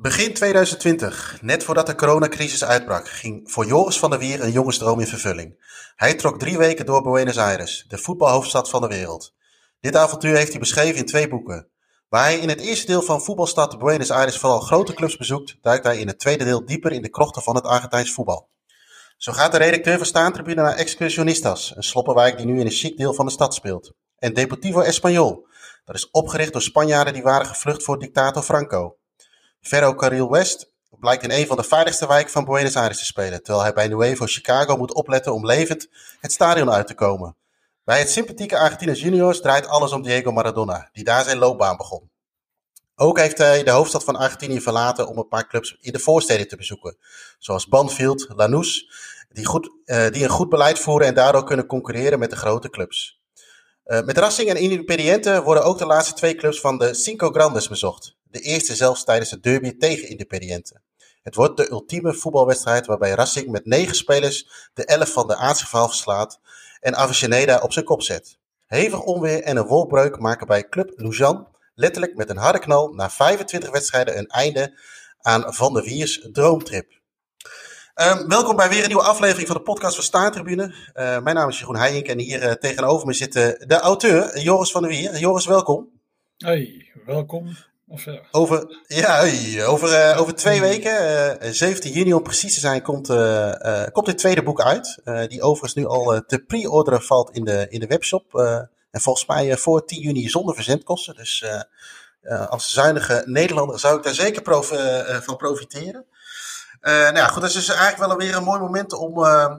Begin 2020, net voordat de coronacrisis uitbrak, ging voor Joris van der Wier een jongensdroom in vervulling. Hij trok drie weken door Buenos Aires, de voetbalhoofdstad van de wereld. Dit avontuur heeft hij beschreven in twee boeken. Waar hij in het eerste deel van voetbalstad Buenos Aires vooral grote clubs bezoekt, duikt hij in het tweede deel dieper in de krochten van het Argentijns voetbal. Zo gaat de redacteur van Staantribune naar Excursionistas, een sloppenwijk die nu in een chic deel van de stad speelt. En Deportivo Español, dat is opgericht door Spanjaarden die waren gevlucht voor dictator Franco. Carril West blijkt in een van de veiligste wijken van Buenos Aires te spelen, terwijl hij bij Nuevo Chicago moet opletten om levend het stadion uit te komen. Bij het sympathieke Argentinos Juniors draait alles om Diego Maradona, die daar zijn loopbaan begon. Ook heeft hij de hoofdstad van Argentinië verlaten om een paar clubs in de voorsteden te bezoeken, zoals Banfield, Lanús, die, goed, uh, die een goed beleid voeren en daardoor kunnen concurreren met de grote clubs. Uh, met Racing en Independiente worden ook de laatste twee clubs van de Cinco Grandes bezocht. De eerste zelfs tijdens de derby tegen Independiente. Het wordt de ultieme voetbalwedstrijd waarbij Racing met negen spelers de elf van de aartsgeval verslaat en Avellaneda op zijn kop zet. Hevig onweer en een wolbreuk maken bij Club Luzan letterlijk met een harde knal na 25 wedstrijden een einde aan Van der Wiers droomtrip. Um, welkom bij weer een nieuwe aflevering van de podcast van Staartribune. Uh, mijn naam is Jeroen Heijink en hier uh, tegenover me zit de auteur Joris van der Wier. Joris, welkom. Hey, welkom. Of, over, ja, over, over twee weken, 17 juni om precies te zijn, komt, komt dit tweede boek uit. die overigens nu al te pre-orderen valt in de, in de webshop. en volgens mij voor 10 juni zonder verzendkosten. Dus als zuinige Nederlander zou ik daar zeker prof, van profiteren. Nou ja, goed, dat is dus eigenlijk wel weer een mooi moment om,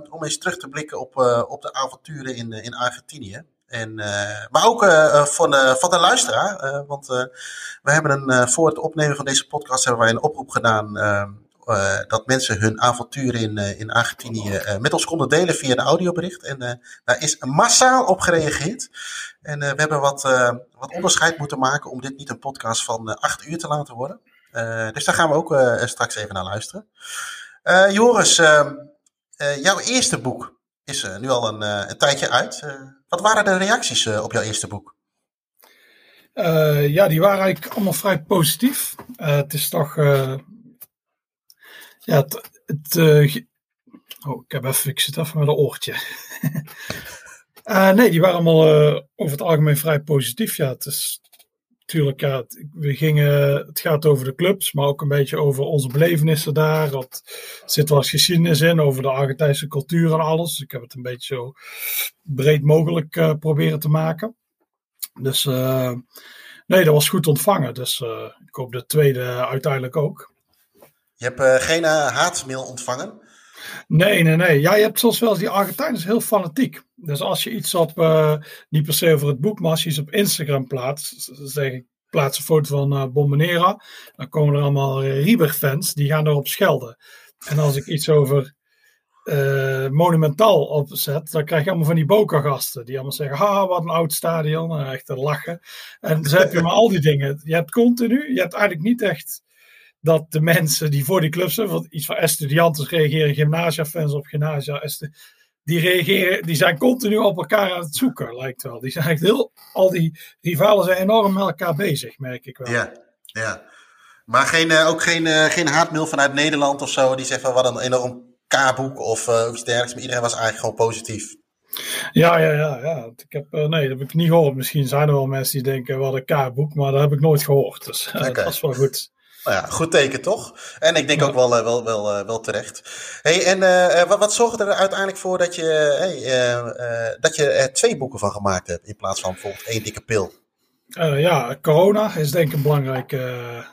om eens terug te blikken op, op de avonturen in, in Argentinië. En, maar ook van, van de luisteraar. want we hebben een, voor het opnemen van deze podcast hebben wij een oproep gedaan. dat mensen hun avonturen in, in Argentinië met ons konden delen via een audiobericht. En daar is massaal op gereageerd. En we hebben wat, wat onderscheid moeten maken om dit niet een podcast van acht uur te laten worden. Dus daar gaan we ook straks even naar luisteren. Joris, jouw eerste boek is nu al een, een tijdje uit. wat waren de reacties op jouw eerste boek? ja, die waren eigenlijk allemaal vrij positief. het is toch. ja, het. het oh, ik heb even, ik zit even met een oortje. nee, die waren allemaal over het algemeen vrij positief. Ja, het is tuurlijk, ja, we gingen, het gaat over de clubs, maar ook een beetje over onze belevenissen daar. Er zit wel eens geschiedenis in over de Argentijnse cultuur en alles. Ik heb het een beetje zo breed mogelijk uh, proberen te maken. Dus uh, nee, dat was goed ontvangen. Dus uh, ik hoop de tweede uiteindelijk ook. Je hebt geen haatmail ontvangen? Nee, nee, nee. Ja, je hebt zoals wel die Argentijnen heel fanatiek. Dus als je iets op, uh, niet per se over het boek, maar als je iets op Instagram plaatst, zeg ik, plaats een foto van uh, dan komen er allemaal Rieber-fans, die gaan erop schelden. En als ik iets over uh, Monumental opzet, dan krijg je allemaal van die Boca-gasten, die allemaal zeggen, ha, wat een oud stadion, en echt te lachen. En dus heb je maar al die dingen. Je hebt continu, je hebt eigenlijk niet echt dat de mensen die voor die clubs zijn, iets van Estudiantes reageren gymnasia-fans op gymnasia, die reageren, die zijn continu op elkaar aan het zoeken, lijkt wel. Die zijn echt heel, al die rivalen zijn enorm met elkaar bezig, merk ik wel. Ja, ja. Maar geen, uh, ook geen, uh, geen haatmail vanuit Nederland of zo, die zegt van wat een enorm K-boek of, uh, iets dergelijks. Maar iedereen was eigenlijk gewoon positief. Ja, ja, ja. ja. Ik heb, nee, dat heb ik niet gehoord. Misschien zijn er wel mensen die denken wat een K-boek, maar dat heb ik nooit gehoord. Dus okay. dat is wel goed. Nou ja, goed teken toch? En ik denk ook wel, eh, wel, wel, wel, wel terecht. Hey, en uh, wat, wat zorgde er uiteindelijk voor dat je, hey, uh, dat je er twee boeken van gemaakt hebt in plaats van bijvoorbeeld één dikke pil? ja, corona is denk ik een belangrijke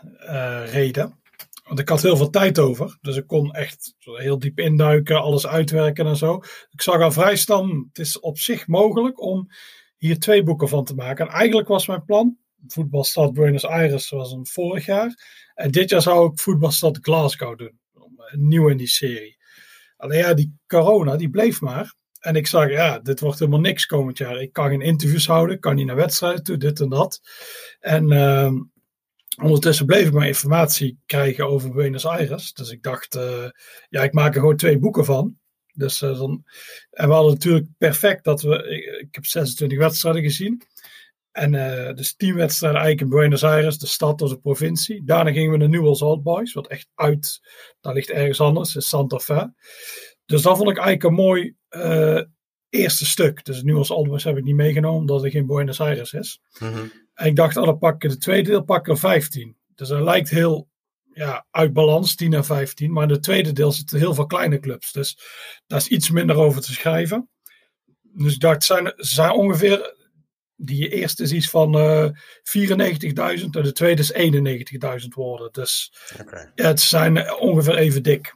reden. Want ik had heel veel tijd over. Dus ik kon echt heel diep induiken, alles uitwerken en zo. Ik zag al vrij snel, het is op zich mogelijk om hier twee boeken van te maken. En eigenlijk was mijn plan, voetbalstad Buenos Aires was een vorig jaar. En dit jaar zou ik voetbalstad Glasgow doen. Nieuw in die serie. Alleen ja, die corona, die bleef maar. En ik zag, ja, dit wordt helemaal niks komend jaar. Ik kan geen interviews houden, kan niet naar wedstrijden toe, dit en dat. En uh, ondertussen bleef ik maar informatie krijgen over Buenos Aires. Dus ik dacht, uh, ja, ik maak er gewoon twee boeken van. Dus, uh, dan, en we hadden natuurlijk perfect dat we, ik, ik heb 26 wedstrijden gezien. En uh, dus teamwedstrijden eigenlijk in Buenos Aires, de stad of de provincie. Daarna gingen we naar Newell's Old Boys, wat echt uit, daar ligt ergens anders, in Santa Fe. Dus dat vond ik eigenlijk een mooi uh, eerste stuk. Dus Newell's Old Boys heb ik niet meegenomen, omdat het geen Buenos Aires is. Mhm. En ik dacht, oh, dan pak ik de tweede deel, pak ik er 15. Dus dat lijkt heel ja, uit balans, 10 en 15. Maar in het tweede deel zitten heel veel kleine clubs. Dus daar is iets minder over te schrijven. Dus ik dacht, zijn, zijn ongeveer. Die eerste is iets van uh, 94.000 en de tweede is 91.000 woorden. Dus ja, het zijn ongeveer even dik.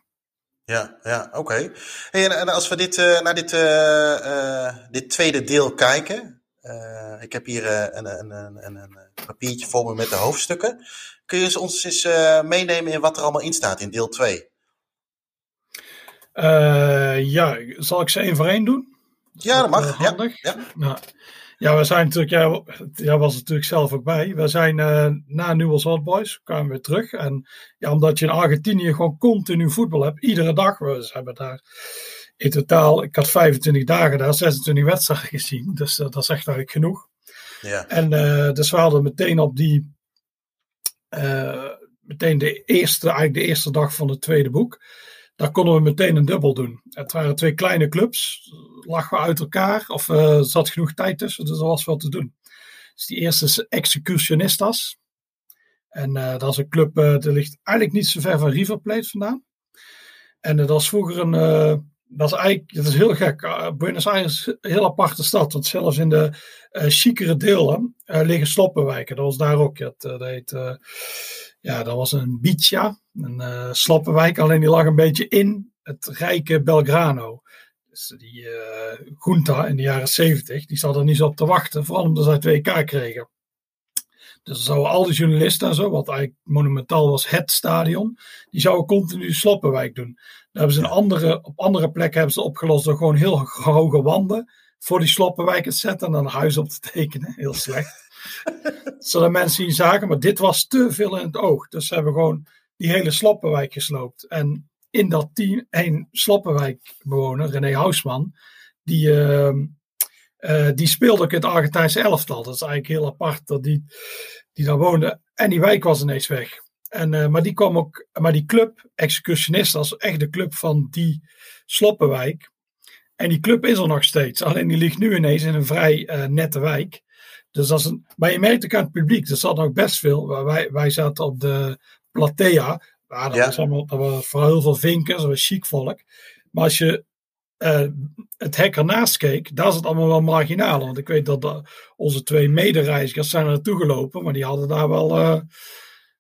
Ja, ja oké. Hey, en, en als we dit, eh, naar dit, eh, eh, dit tweede deel kijken. eh, ik heb hier eh, een, een, een, een, papiertje voor me met de hoofdstukken. Kun je ons eens eh, meenemen in wat er allemaal in staat in deel 2? Eh, ja, zal ik ze één voor één doen? Ja, dat mag. Eh, Ja, handig. ja. Nou, ja, we zijn natuurlijk, ja, jij was er natuurlijk zelf ook bij. We zijn eh, na Newell's Old Boys, kwamen we weer terug. En ja, omdat je in Argentinië gewoon continu voetbal hebt, iedere dag. We hebben daar in totaal, ik had 25 dagen daar, 26 wedstrijden gezien. Dus eh, dat is echt eigenlijk genoeg. Ja, En eh, dus we hadden meteen op die, meteen de eerste, eigenlijk de eerste dag van het tweede boek, daar konden we meteen een dubbel doen. Het waren twee kleine clubs, lagen we uit elkaar, of er zat genoeg tijd tussen, dus er was wat te doen. Dus die eerste is Executionistas. En eh, dat is een club, eh dat ligt eigenlijk niet zo ver van River Plate vandaan. En dat was vroeger een, dat is eigenlijk, dat is heel gek. Uh, Buenos Aires is een heel aparte stad, want zelfs in de uh, chicere delen uh, liggen sloppenwijken. Dat was daar ook. Dat, dat heet, uh, ja, dat was een Bicha, een uh, sloppenwijk, alleen die lag een beetje in het rijke Belgrano. Dus die uh, Junta in de jaren 70, die zat er niet zo op te wachten, vooral omdat zij 2K kregen. Dus dan zouden al die journalisten en zo, wat eigenlijk monumentaal was het stadion, die zouden continu sloppenwijk doen. Dan hebben ze een andere, op andere plekken hebben ze opgelost door gewoon heel hoge wanden voor die sloppenwijk te zetten en dan een huis op te tekenen. Heel slecht. Zodat mensen zien zagen, maar dit was te veel in het oog. Dus ze hebben gewoon die hele sloppenwijk gesloopt. En in dat team, één sloppenwijkbewoner, René Hausman, die, uh, uh, die speelde ook in het Argentijnse elftal. Dat is eigenlijk heel apart dat die, die daar woonde. En die wijk was ineens weg. En, uh, maar die kwam ook, maar die club, Executionist, was echt de club van die Sloppenwijk. En die club is er nog steeds. Alleen die ligt nu ineens in een vrij uh, nette wijk. Dus dat is een, maar je merkt ook aan het publiek, er zat nog best veel. Wij, wij zaten op de Platea. Ja, dat, ja. was allemaal, dat was vooral heel veel vinkers, dat was chic volk. Maar als je uh, het hek ernaast keek, daar zat allemaal wel marginaal. Want ik weet dat de, onze twee medereizigers zijn er naartoe gelopen, maar die hadden daar wel, uh,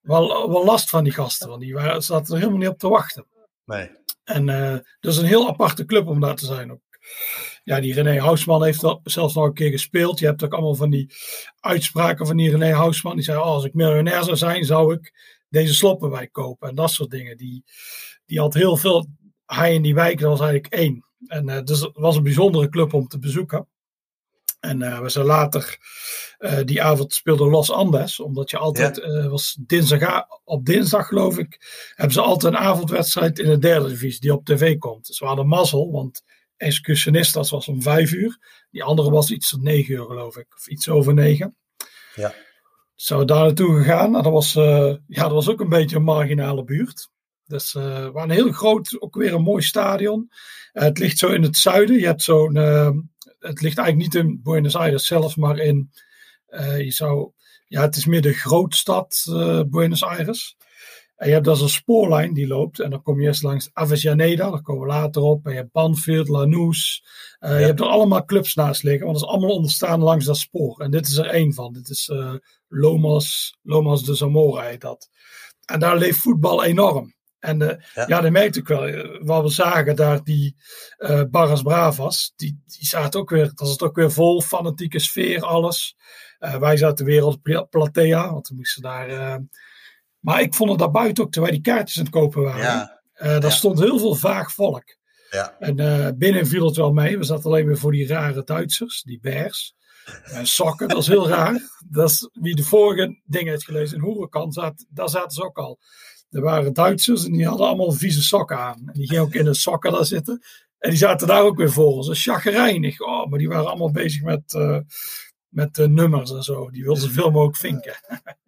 wel, wel last van, die gasten. Want die waren, zaten er helemaal niet op te wachten. Nee. En uh, dat is een heel aparte club om daar te zijn. Ook. Ja, die René Housman heeft dat zelfs nog een keer gespeeld. Je hebt ook allemaal van die uitspraken van die René Housman. Die zei, oh, als ik miljonair zou zijn, zou ik deze sloppenwijk kopen. En dat soort dingen. Die, die had heel veel... Hij in die wijk, dat was eigenlijk één. En uh, dus het was een bijzondere club om te bezoeken. En uh, we zijn later, uh, die avond speelde Los Andes, omdat je altijd, ja. was dinsdag, op dinsdag geloof ik, hebben ze altijd een avondwedstrijd in de derde divisie die op tv komt. Dus we hadden mazzel, want Excursionistas was om vijf uur, die andere was iets tot negen uur geloof ik, of iets over negen. Ja. Zo daar naartoe gegaan, en dat was, ja, dat was ook een beetje een marginale buurt. Dus uh, we waren heel groot, ook weer een mooi stadion. Uh, het ligt zo in het zuiden. Je hebt zo'n, uh, het ligt eigenlijk niet in Buenos Aires zelf, maar in, je zou, ja, het is meer de grootstad Buenos Aires. En je hebt dus een spoorlijn die loopt en dan kom je eerst langs Avellaneda, daar komen we later op. En je hebt Banfield, Lanús. Ja. Je hebt er allemaal clubs naast liggen, want dat is allemaal onderstaan langs dat spoor. En dit is er één van. Dit is Lomas, Lomas de Zamora heet dat. En daar leeft voetbal enorm. En uh, ja. ja, dat merkte ik wel. Wat we zagen daar, die uh, Barras Bravas, die, die zaten ook weer, dat is ook weer vol, fanatieke sfeer, alles. Uh, wij zaten weer Platea, want we moesten daar. Maar ik vond het daar buiten ook, terwijl die kaartjes aan het kopen waren. Ja. daar ja. stond heel veel vaag volk. Ja. En binnen viel het wel mee. We zaten alleen weer voor die rare Duitsers, die Bears. En sokken, dat is heel raar. Dat is wie de vorige dingen heeft gelezen in Hoerenkan, zat, daar zaten ze ook al. Er waren Duitsers en die hadden allemaal vieze sokken aan. En die gingen ook in de sokken daar zitten. En die zaten daar ook weer voor. Zo chagrijnig. Oh, maar die waren allemaal bezig met, uh, met de nummers en zo. Die wil zoveel mogelijk vinken.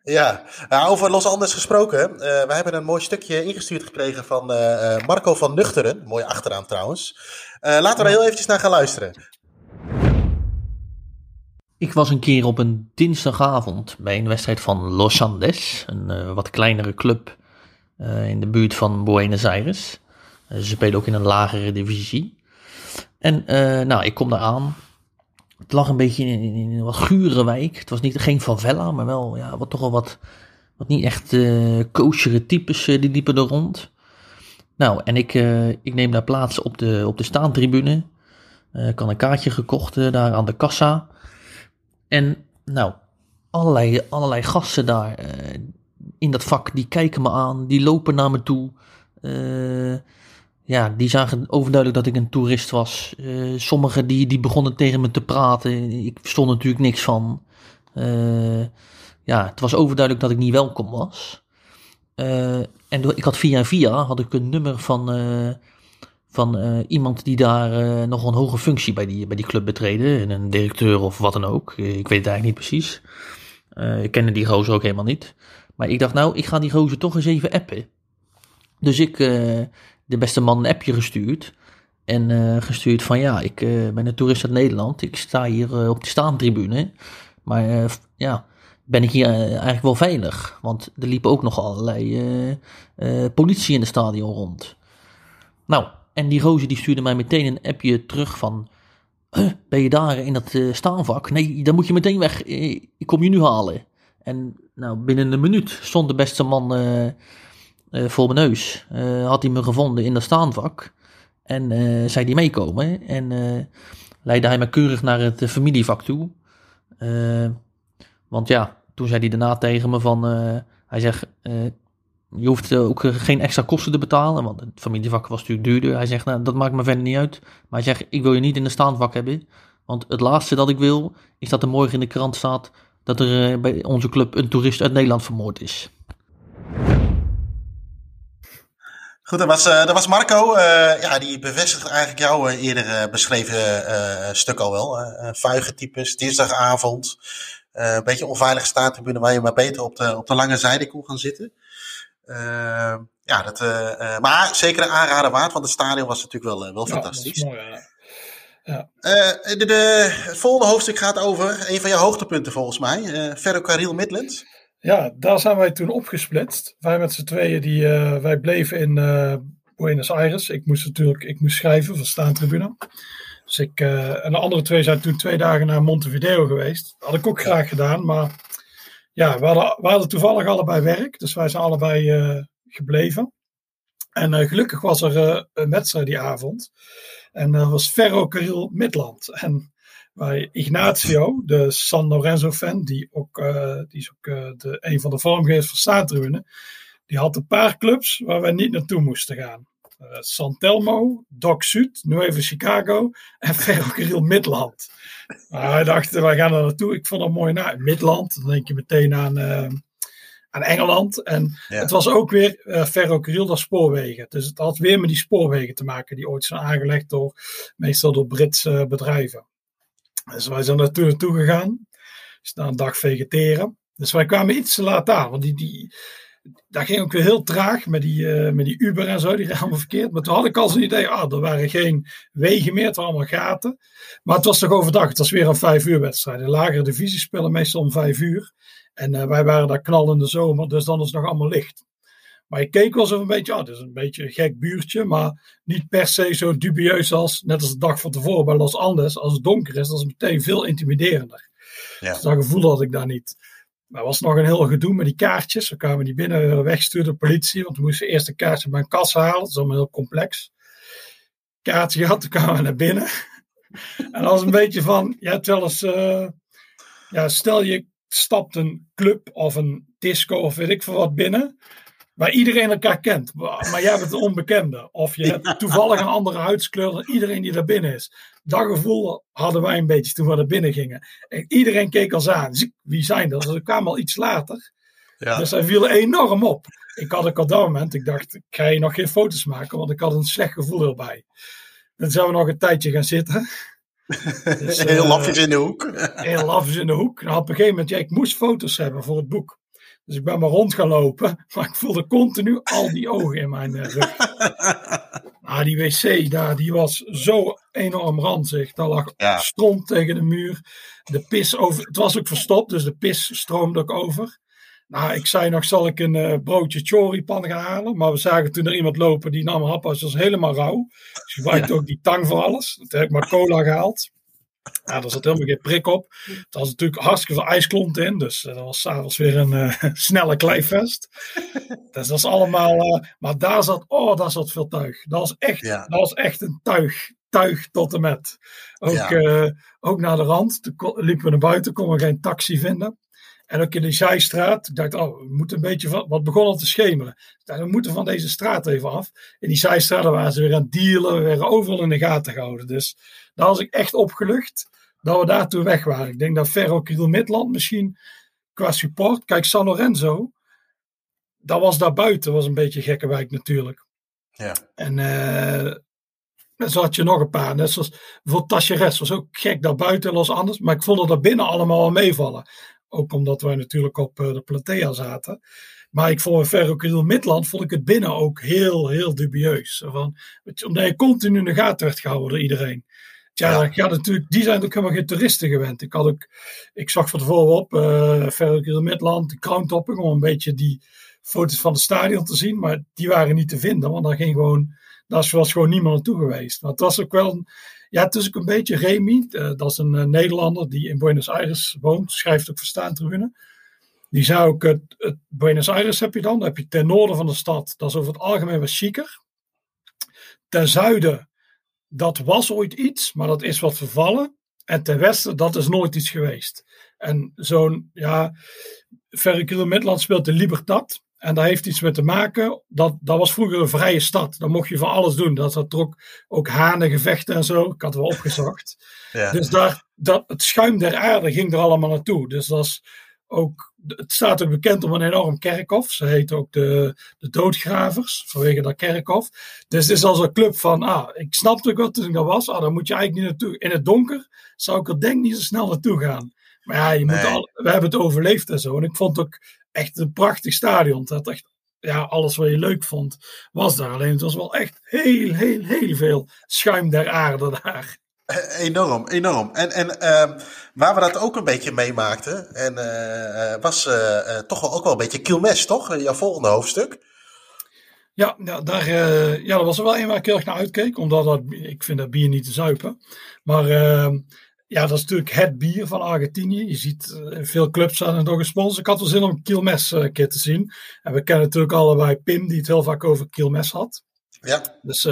Ja, nou, over Los Andes gesproken. Uh, we hebben een mooi stukje ingestuurd gekregen van uh, Marco van Nuchteren. Mooie achternaam trouwens. Laten we er heel eventjes naar gaan luisteren. Ik was een keer op een dinsdagavond bij een wedstrijd van Los Andes. Een wat kleinere club in de buurt van Buenos Aires. ze spelen ook in een lagere divisie. En nou, ik kom daar aan het lag een beetje in, in, een wat gure wijk. Het was niet, geen favela, maar wel ja, wat, toch wel wat, wat niet echt uh, types uh, die liepen er rond. Nou, en ik, uh, ik neem daar plaats op de, op de staantribune. Ik had een kaartje gekocht daar aan de kassa. En nou, allerlei, allerlei gasten daar in dat vak, die kijken me aan, die lopen naar me toe ja, die zagen overduidelijk dat ik een toerist was. Uh, sommigen die, die begonnen tegen me te praten. Ik verstond natuurlijk niks van. Uh, ja, het was overduidelijk dat ik niet welkom was. Uh, en ik had via via had ik een nummer van, van iemand die daar nog een hoge functie bij die, bij die club betreden. Een directeur of wat dan ook. ik weet het eigenlijk niet precies. ik kende die gozer ook helemaal niet. Maar ik dacht nou, ik ga die gozer toch eens even appen. Dus ik de beste man een appje gestuurd. En uh, gestuurd van ja, ik uh, ben een toerist uit Nederland. Ik sta hier uh, op de staantribune. Maar ja, ben ik hier eigenlijk wel veilig? Want er liepen ook nog allerlei politie in het stadion rond. Nou, en die roze die stuurde mij meteen een appje terug van... ben je daar in dat staanvak? Nee, dan moet je meteen weg. Ik kom je nu halen. En nou, binnen een minuut stond de beste man voor mijn neus. Uh, had hij me gevonden in dat staanvak. En uh, zei die meekomen. En leidde hij me keurig naar het familievak toe. want ja, toen zei hij daarna tegen me van... hij zegt, je hoeft ook geen extra kosten te betalen. Want het familievak was natuurlijk duurder. Hij zegt, nou, dat maakt me verder niet uit. Maar hij zegt, ik wil je niet in een staanvak hebben. Want het laatste dat ik wil, is dat er morgen in de krant staat... dat er bij onze club een toerist uit Nederland vermoord is. Goed, dat was, uh, dat was Marco. Uh, ja, die bevestigt eigenlijk jouw uh, eerder beschreven stuk al wel. vuige types, dinsdagavond. een beetje onveilige staattribune waar je maar beter op de, op de lange zijde kon gaan zitten. ja, dat, maar zeker een aanrader waard, want het stadion was natuurlijk wel, wel fantastisch. Ja, ja. de, de, het volgende hoofdstuk gaat over een van jouw hoogtepunten volgens mij. Uh, Ferro Carril Midland. Ja, daar zijn wij toen opgesplitst. Wij met z'n tweeën, die, uh, wij bleven in uh, Buenos Aires. Ik moest natuurlijk ik moest schrijven voor staantribune. Dus ik, uh, en de andere twee zijn toen twee dagen naar Montevideo geweest. Dat had ik ook graag gedaan, maar ja, we hadden, we hadden toevallig allebei werk. Dus wij zijn allebei gebleven. En gelukkig was er een wedstrijd die avond. En dat was Ferro Carril Midland. En bij Ignacio, de San Lorenzo-fan, die, ook, uh, die is ook uh, de, een van de vormgevers van Staatribune, die had een paar clubs waar wij niet naartoe moesten gaan. Uh, San Telmo, Doc Sud, Nuevo Chicago en Ferrocarril Midland. Maar wij dachten, wij gaan er naartoe. Ik vond dat mooi na. Midland, dan denk je meteen aan, aan Engeland. En ja. het was ook weer uh, Ferrocarril door spoorwegen. Dus het had weer met die spoorwegen te maken, die ooit zijn aangelegd door, meestal door Britse bedrijven. Dus wij zijn naartoe naartoe gegaan. Dus na een dag vegeteren. Dus wij kwamen iets te laat aan. Want die, die, dat ging ook weer heel traag met die, uh, met die Uber en zo. Die allemaal verkeerd. Maar toen had ik al zo'n idee. Ah, er waren geen wegen meer. Het waren allemaal gaten. Maar het was toch overdag. Het was weer een vijf uur wedstrijd. De lagere divisies spelen meestal om vijf uur. En uh, wij waren daar knallende zomer. Dus dan is het nog allemaal licht. Maar ik keek wel zo een beetje, ah, het is een beetje een gek buurtje, maar niet per se zo dubieus als, net als de dag van tevoren bij Los Andes. Als het donker is, dat is meteen veel intimiderender. Ja. Dus dat gevoel had ik daar niet. Maar er was nog een heel gedoe met die kaartjes. We kwamen die binnen weggestuurd door de politie, want we moesten eerst een kaartje bij een kassa halen. Dat is allemaal heel complex. Kaartje gehad, toen kwamen we naar binnen. en dat was een beetje van, ja, terwijl eens, uh, ja, stel je stapt een club of een disco of weet ik veel wat binnen waar iedereen elkaar kent. Maar jij bent een onbekende. Of je hebt toevallig een andere huidskleur dan iedereen die daar binnen is. Dat gevoel hadden wij een beetje toen we er binnen gingen. En iedereen keek ons aan. Wie zijn dat? Dus kwam al iets later. Ja. Dus zij vielen enorm op. Ik had een op dat moment, ik dacht, ik ga je nog geen foto's maken, want ik had een slecht gevoel erbij. Dan zijn we nog een tijdje gaan zitten. Dus, heel lafjes in de hoek. heel lafjes in de hoek. Nou, op een gegeven moment, ja, ik moest foto's hebben voor het boek. Dus ik ben maar rond gaan lopen, maar ik voelde continu al die ogen in mijn rug. Ah, die wc daar, die was zo enorm ranzig. Daar lag ja. stront tegen de muur. De pis over. Het was ook verstopt, dus de pis stroomde ook over. Nou, ik zei nog, zal ik een uh, broodje choripan gaan halen? Maar we zagen toen er iemand lopen, die nam happas, was helemaal rauw. Dus gebruikte ja. ook die tang voor alles. Toen heb ik maar cola gehaald. Ja, daar zat helemaal geen prik op. Het was natuurlijk hartstikke veel ijsklont in. Dus uh, dat was s'avonds weer een uh, snelle kleifest. dus dat is allemaal... Uh, maar daar zat... Oh, daar zat veel tuig. Dat was echt, ja. dat was echt een tuig. Tuig tot en met. Ook, ja. ook naar de rand. Toen liepen we naar buiten. Konden we geen taxi vinden. En ook in de zijstraat. Ik dacht, oh, we moeten een beetje van... Wat begon al te schemeren. Dacht, we moeten van deze straat even af. In die zijstraat waren ze weer aan het dealen. We werden overal in de gaten gehouden. Dus daar was ik echt opgelucht dat we daartoe weg waren. Ik denk dat Ferro Midland misschien qua support. Kijk, San Lorenzo, dat was daar buiten, was een beetje een gekke wijk natuurlijk. Ja. En uh, zo had je nog een paar. Net zoals voor Tacheres was ook gek daar buiten, was anders. Maar ik vond dat er binnen allemaal wel meevallen. Ook omdat wij natuurlijk op uh, de Platea zaten. Maar ik vond Ferro Midland vond ik het binnen ook heel, heel dubieus. Van, omdat je continu in de gaten werd gehouden door iedereen. Ja, ja. natuurlijk, die zijn ook helemaal geen toeristen gewend. Ik, had ook, ik zag van tevoren op, uh, Midland, de crowntopping, om een beetje die foto's van het stadion te zien. Maar die waren niet te vinden, want daar ging gewoon, daar was gewoon niemand naartoe geweest. Maar het was ook wel, een, ja, het is ook een beetje Remy, uh, dat is een uh, Nederlander die in Buenos Aires woont, schrijft ook voor Staantribune. Die zei ook, het, het, Buenos Aires heb je dan, dan heb je ten noorden van de stad, dat is over het algemeen wat chiquer. Ten zuiden dat was ooit iets, maar dat is wat vervallen. En ten westen, dat is nooit iets geweest. En zo'n, ja, Verre Midland speelt de Libertad. En daar heeft iets mee te maken. Dat, dat was vroeger een vrije stad. Daar mocht je van alles doen. Dat had ook, ook hanengevechten en zo. Ik had wel opgezocht. Ja. Dus daar, dat, het schuim der aarde ging er allemaal naartoe. Dus dat is ook het staat ook bekend om een enorm kerkhof. Ze heet ook de, de Doodgravers, vanwege dat kerkhof. Dus het is als een club van, ah, ik snapte ook wat toen ik daar was. Ah, daar moet je eigenlijk niet naartoe. In het donker zou ik er denk niet zo snel naartoe gaan. Maar ja, je moet al, we hebben het overleefd en zo. En ik vond ook echt een prachtig stadion. Het had echt, ja, alles wat je leuk vond, was daar. Alleen het was wel echt heel, heel, heel veel schuim der aarde daar. Enorm, enorm. En, en uh, waar we dat ook een beetje meemaakten, en, uh, was uh, toch wel ook wel een beetje Kilmes, toch? Jouw volgende hoofdstuk. Ja, ja, daar, ja, dat was er wel een waar ik heel erg naar uitkeek, omdat dat, ik vind dat bier niet te zuipen. Maar ehm, ja, dat is natuurlijk het bier van Argentinië. Je ziet veel clubs aan het door gesponsord. Ik had wel zin om een Kilmes kit te zien. En we kennen natuurlijk allebei Pim, die het heel vaak over Kilmes had. Ja. Dus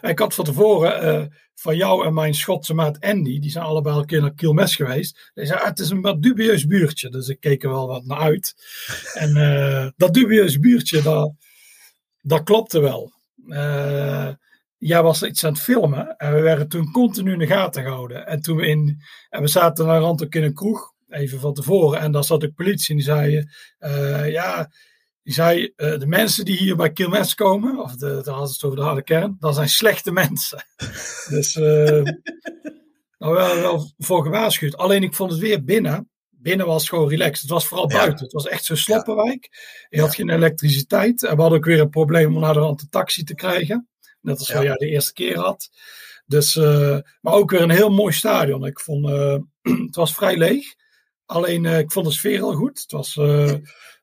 ik had van tevoren van jou en mijn Schotse maat Andy, die zijn allebei al een keer naar Kielmes geweest. Die zei, ah, het is een wat dubieus buurtje. Dus ik keek er wel wat naar uit. En uh, dat dubieus buurtje, dat, dat klopte wel. Jij was iets aan het filmen en we werden toen continu in de gaten gehouden. En toen we in, en we zaten naar rand ook in een kroeg, even van tevoren. En daar zat de politie en die zei, uh, ja, die zei, uh, de mensen die hier bij Kilmes komen, of de, daar had het over de harde kern, dat zijn slechte mensen. dus uh, nou wel, wel voor gewaarschuwd. Alleen ik vond het weer binnen. Binnen was het gewoon relaxed. Het was vooral buiten. Het was echt zo'n sloppenwijk. Je had geen elektriciteit. En we hadden ook weer een probleem om naar de rand een taxi te krijgen. Net als ja. jij de eerste keer had. Dus, uh, maar ook weer een heel mooi stadion. Ik vond, het was vrij leeg. Alleen ik vond de sfeer heel goed. Het was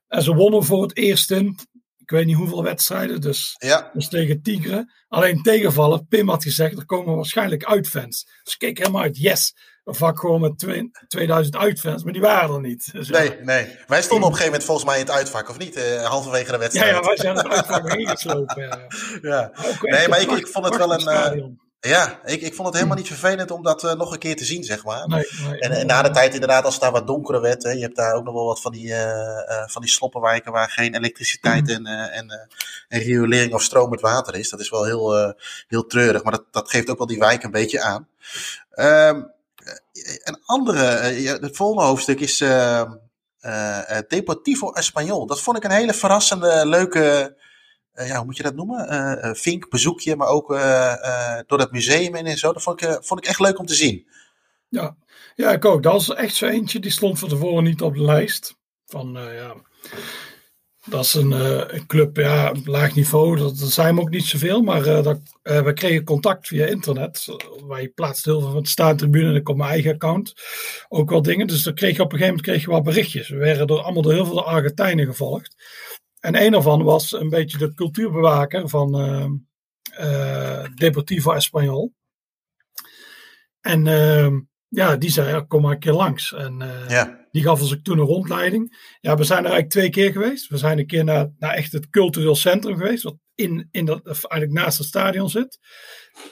en ze wonnen voor het eerst in, ik weet niet hoeveel wedstrijden, dus, ja. dus tegen Tigre. Alleen tegenvallen, Pim had gezegd, er komen waarschijnlijk uitfans. Dus ik keek helemaal uit, yes, vak gewoon met 2000 uitfans, maar die waren er niet. Dus nee, nee. Wij stonden op een gegeven moment volgens mij in het uitvak, of niet? Uh, halverwege de wedstrijd. Ja, ja wij zijn het uitvak heen geslopen. Ja. ja. Nee, maar ik, ik vond het wel een... Uh, ja, ik, ik vond het helemaal niet vervelend om dat uh, nog een keer te zien, zeg maar. Nee, nee, en, en, na de tijd inderdaad, als het daar wat donkerder werd, hè, je hebt daar ook nog wel wat van die, van die sloppenwijken waar geen elektriciteit en, en, en riolering of stromend water is. Dat is wel heel, heel treurig, maar dat, dat geeft ook wel die wijk een beetje aan. Um, een andere, het volgende hoofdstuk is Deportivo Español. Dat vond ik een hele verrassende, leuke ja, hoe moet je dat noemen? Vink, bezoekje, maar ook door dat museum en zo. Dat vond ik, vond ik echt leuk om te zien. Ja. ja, ik ook. Dat was echt zo eentje, die stond van tevoren niet op de lijst. Van, ja, dat is een, uh, een, club, ja, laag niveau. Dat, zijn we ook niet zoveel, maar uh, dat, we kregen contact via internet. Wij plaatsten heel veel van de staantribune en ik op mijn eigen account ook wel dingen. Dus dan kreeg op een gegeven moment kreeg je wat berichtjes. We werden door, allemaal door heel veel Argentijnen gevolgd. En een daarvan was een beetje de cultuurbewaker van Deportivo Español. En ehm, ja, die zei, kom maar een keer langs. En ja. Die gaf ons toen een rondleiding. Ja, we zijn er eigenlijk twee keer geweest. We zijn een keer naar, naar echt het cultureel centrum geweest, wat in, in dat, eigenlijk naast het stadion zit.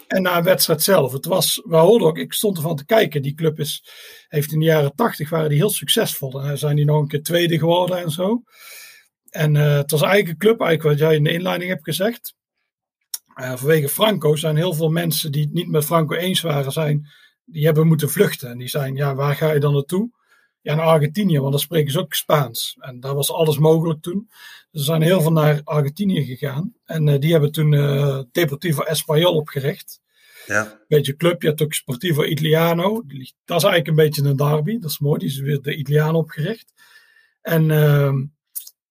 En naar een wedstrijd zelf. Het was, we hoorden ook, ik stond ervan te kijken. Die club is, heeft in de jaren tachtig waren die heel succesvol. En zijn die nog een keer tweede geworden en zo. En uh, het was eigenlijk een club, eigenlijk wat jij in de inleiding hebt gezegd. Uh, vanwege Franco zijn heel veel mensen die het niet met Franco eens waren, zijn die hebben moeten vluchten. En die zijn, ja, waar ga je dan naartoe? Ja, naar Argentinië, want dan spreken ze ook Spaans. En daar was alles mogelijk toen. Er zijn heel veel naar Argentinië gegaan. En uh, die hebben toen uh, Deportivo Español opgericht. Ja. Beetje club, je hebt ook Sportivo Italiano. Dat is eigenlijk een beetje een derby, dat is mooi. Die is weer de Italiaan opgericht. En uh,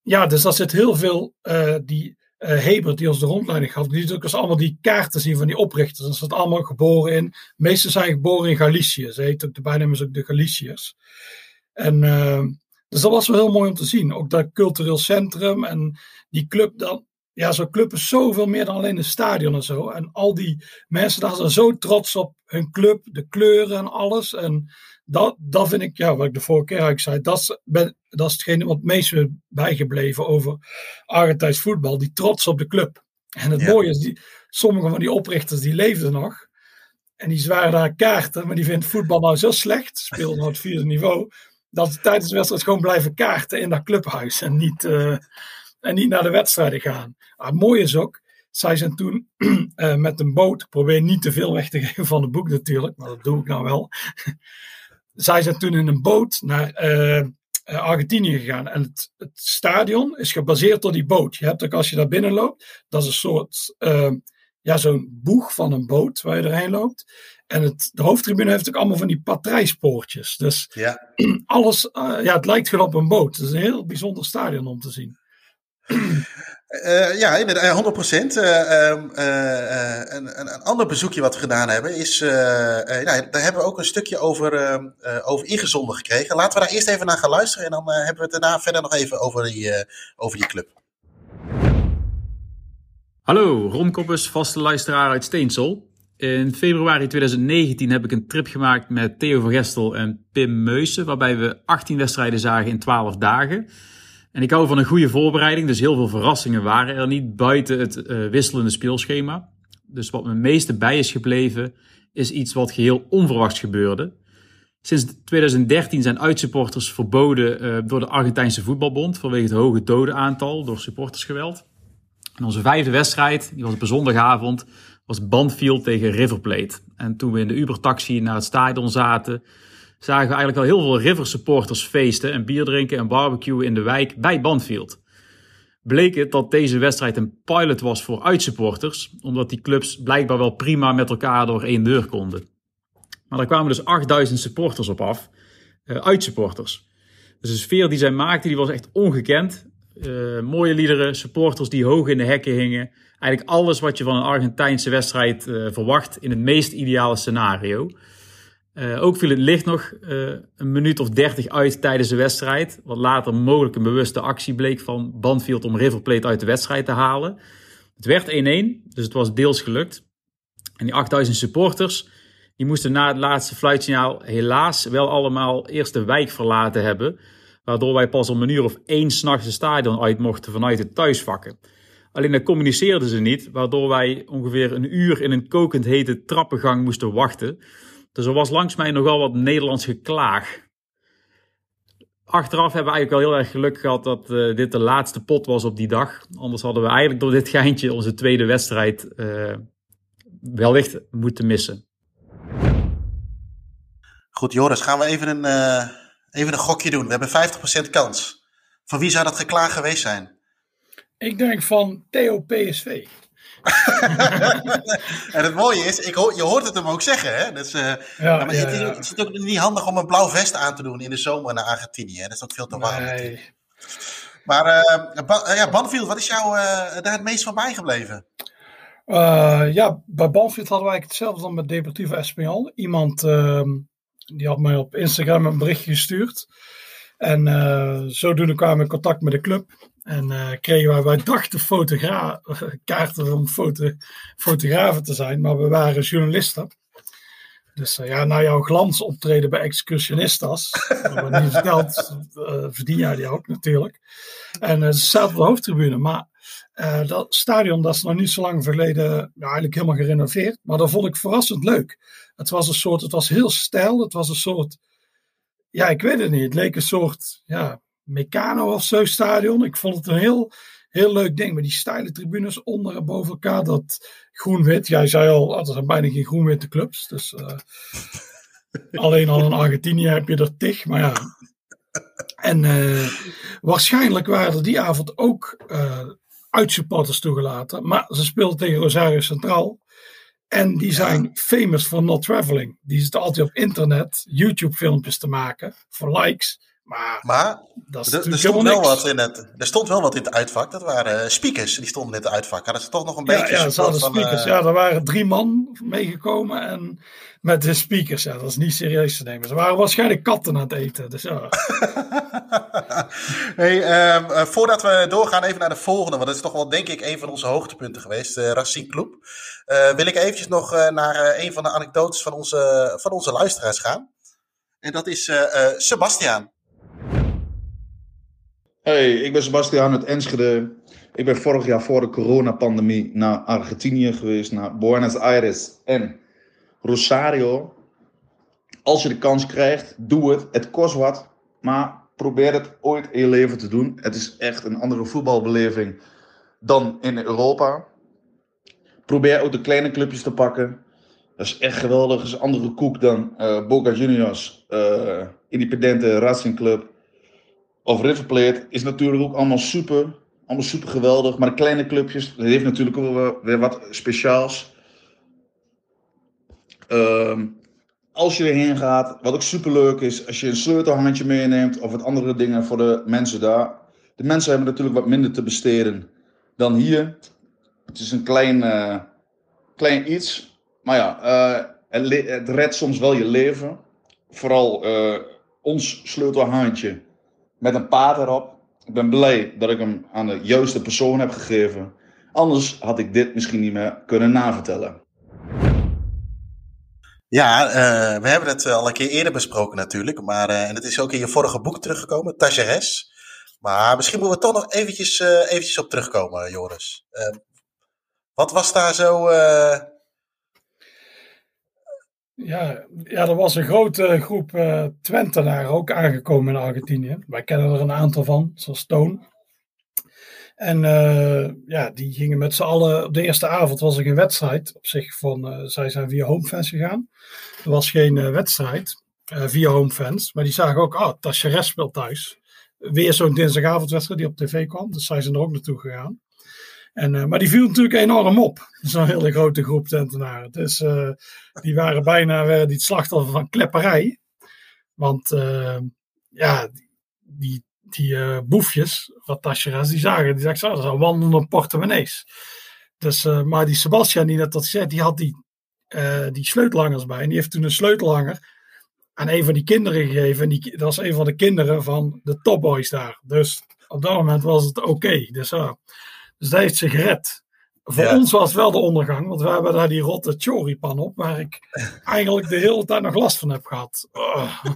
ja, dus daar zit heel veel, uh, die Hebert, die ons de rondleiding gaf, die ziet ook eens allemaal die kaarten zien van die oprichters. En ze zijn allemaal geboren in, de meeste zijn geboren in Galicië. Ze heet ook, de bijnaam is ook de Galiciërs. En uh, dus dat was wel heel mooi om te zien. Ook dat cultureel centrum en die club dan. Ja, zo'n club is zoveel meer dan alleen een stadion en zo. En al die mensen daar zijn zo trots op hun club, de kleuren en alles. En dat, dat vind ik, ja, wat ik de vorige keer eigenlijk zei, dat is, dat is hetgene wat het meest is bijgebleven over Argentijns voetbal. Die trots op de club. En het mooie is, die, sommige van die oprichters die leefden nog. En die zwaren daar kaarten, maar die vinden voetbal nou zo slecht, speelden nou het vierde niveau, dat ze tijdens de wedstrijd gewoon blijven kaarten in dat clubhuis en niet, uh, en niet naar de wedstrijden gaan. Maar het mooie is ook, zij zijn toen uh, met een boot, probeer niet te veel weg te geven van het boek natuurlijk, maar dat doe ik nou wel zij zijn toen in een boot naar uh, Argentinië gegaan. En het, het, stadion is gebaseerd op die boot. Je hebt ook als je daar binnen loopt, dat is een soort, ja, zo'n boeg van een boot waar je erheen loopt. En het, de hoofdtribune heeft ook allemaal van die patrijspoortjes. Dus ja. alles, ja, het lijkt gewoon op een boot. Het is een heel bijzonder stadion om te zien. Uh, ja, inderdaad, 100 procent. Uh, uh, een, een, ander bezoekje wat we gedaan hebben is, nou, daar hebben we ook een stukje over, over ingezonden gekregen. Laten we daar eerst even naar gaan luisteren en dan hebben we het daarna verder nog even over die, over die club. Hallo, Ron vaste luisteraar uit Steensel. In februari 2019 heb ik een trip gemaakt met Theo van Gestel en Pim Meusen, waarbij we 18 wedstrijden zagen in 12 dagen. En ik hou van een goede voorbereiding, dus heel veel verrassingen waren er niet buiten het uh, wisselende speelschema. Dus wat me meeste bij is gebleven, is iets wat geheel onverwachts gebeurde. Sinds 2013 zijn uitsupporters verboden uh, door de Argentijnse voetbalbond vanwege het hoge dodenaantal door supportersgeweld. Onze vijfde wedstrijd, die was op een zondagavond, was Banfield tegen River Plate. En toen we in de Uber-taxi naar het stadion zaten, zagen we eigenlijk wel heel veel River supporters feesten en bier drinken en barbecuen in de wijk bij Banfield. Bleek het dat deze wedstrijd een pilot was voor uitsupporters, omdat die clubs blijkbaar wel prima met elkaar door één deur konden. Maar daar kwamen dus 8000 supporters op af, uh, uitsupporters. Dus de sfeer die zij maakten, die was echt ongekend. Uh, mooie liederen, supporters die hoog in de hekken hingen. Eigenlijk alles wat je van een Argentijnse wedstrijd uh, verwacht in het meest ideale scenario. Uh, ook viel het licht nog een minuut of dertig uit tijdens de wedstrijd. Wat later mogelijk een bewuste actie bleek van Banfield om River Plate uit de wedstrijd te halen. Het werd 1-1, dus het was deels gelukt. En die 8000 supporters, die moesten na het laatste fluitsignaal helaas wel allemaal eerst de wijk verlaten hebben. Waardoor wij pas om een uur of één s'nachts het stadion uit mochten vanuit het thuisvakken. Alleen dat communiceerden ze niet, waardoor wij ongeveer een uur in een kokend hete trappengang moesten wachten dus er was langs mij nogal wat Nederlands geklaag. Achteraf hebben we eigenlijk wel heel erg geluk gehad dat uh, dit de laatste pot was op die dag. Anders hadden we eigenlijk door dit geintje onze tweede wedstrijd uh, wellicht moeten missen. Goed, Joris, gaan we even een, uh, even een gokje doen. We hebben 50% kans. Van wie zou dat geklaag geweest zijn? Ik denk van Theo PSV. en het mooie is, ik hoor, je hoort het hem ook zeggen. Hè? Dus, uh, ja, maar het, is, het, is, ook niet handig om een blauw vest aan te doen in de zomer naar Argentinië. Dat is ook veel te warm. Nee. Maar uh, ja, Banfield, wat is jou daar het meest van bijgebleven? ja, bij Banfield hadden wij hetzelfde dan met Deportivo Espanyol. Iemand ehm, die had mij op Instagram een berichtje gestuurd. En zodoende kwamen we in contact met de club. En uh, kregen wij, wij dachten fotogra kaarten om foto fotografen te zijn, maar we waren journalisten. Dus uh, ja, na jouw glans optreden bij Excursionistas, dat niet verteld, uh, verdien jij die ook natuurlijk. En ze zaten op de hoofdtribune, maar dat stadion dat is nog niet zo lang verleden ja, eigenlijk helemaal gerenoveerd. Maar dat vond ik verrassend leuk. Het was een soort, het was heel stijl, het was een soort, ja ik weet het niet, het leek een soort, ja, Meccano of zo stadion. Ik vond het een heel, heel leuk ding. Met die steile tribunes onder en boven elkaar. Dat groen-wit. Jij zei al, er zijn bijna geen groen-witte clubs. Dus uh, alleen al in Argentinië heb je er tig. Maar ja. En uh, waarschijnlijk waren er die avond ook uh, uitsupporters toegelaten. Maar ze speelden tegen Rosario Centraal. En die zijn famous for not traveling. Die zitten altijd op internet YouTube filmpjes te maken. Voor likes. Maar, maar dat er, stond wel wat in het, er stond wel wat in het uitvak. Dat waren speakers, die stonden in het uitvak. Hadden ze toch nog een beetje... Ja, ze hadden speakers. Uh... Ja, er waren drie man meegekomen en met de speakers. Ja, dat is niet serieus te nemen. Ze waren waarschijnlijk katten aan het eten. Dus ja. hey, um, uh, voordat we doorgaan even naar de volgende. Want dat is toch wel denk ik een van onze hoogtepunten geweest. Uh, Racing Club. wil ik eventjes nog naar een van de anekdotes van onze, van onze luisteraars gaan. En dat is Sebastiaan. Hey, ik ben Sebastian uit Enschede. Ik ben vorig jaar voor de coronapandemie naar Argentinië geweest, naar Buenos Aires en Rosario. Als je de kans krijgt, doe het. Het kost wat, maar probeer het ooit in je leven te doen. Het is echt een andere voetbalbeleving dan in Europa. Probeer ook de kleine clubjes te pakken. Dat is echt geweldig. Dat is een andere koek dan uh, Boca Juniors, uh, Independente Racing Club of River Plate is natuurlijk ook allemaal super. Allemaal super geweldig. Maar de kleine clubjes, dat heeft natuurlijk ook weer wat speciaals. Ehm, als je erheen gaat, wat ook super leuk is, als je een sleutelhandje meeneemt of wat andere dingen voor de mensen daar. De mensen hebben natuurlijk wat minder te besteden dan hier. Het is een klein, uh, klein iets. Maar ja, uh, het, het redt soms wel je leven. Vooral uh, ons sleutelhandje met een paard erop. Ik ben blij dat ik hem aan de juiste persoon heb gegeven. Anders had ik dit misschien niet meer kunnen navertellen. Ja, uh, we hebben het al een keer eerder besproken natuurlijk. Maar, uh, en het is ook in je vorige boek teruggekomen, Tageres. Maar misschien moeten we toch nog eventjes, eventjes op terugkomen, Joris. wat was daar zo ja, ja, er was een grote groep Twentenaren ook aangekomen in Argentinië. Wij kennen er een aantal van, zoals Toon. En uh, ja, die gingen met z'n allen. Op de eerste avond was er geen wedstrijd op zich. Van, uh, zij zijn via homefans gegaan. Er was geen wedstrijd via homefans. Maar die zagen ook, ah, Tacheres speelt thuis. Weer zo'n dinsdagavondwedstrijd die op tv kwam. Dus zij zijn er ook naartoe gegaan. En, maar die viel natuurlijk enorm op. Zo'n hele grote groep tentenaren. Dus die waren bijna uh, die slachtoffer van klepperij. Want ja, die, die boefjes, wat Tascheras, die zagen, die zagen, dat zijn wandelende portemonnees. Dus, maar die Sebastian, die net dat zei, die had die, die sleutelhangers bij. En die heeft toen een sleutelhanger aan een van die kinderen gegeven. En die, dat was een van de kinderen van de topboys daar. Dus op dat moment was het oké. Dus. Dus dat heeft ze gered. Voor ons was het wel de ondergang, want we hebben daar die rotte choripan op, waar ik eigenlijk de hele tijd nog last van heb gehad. Oh.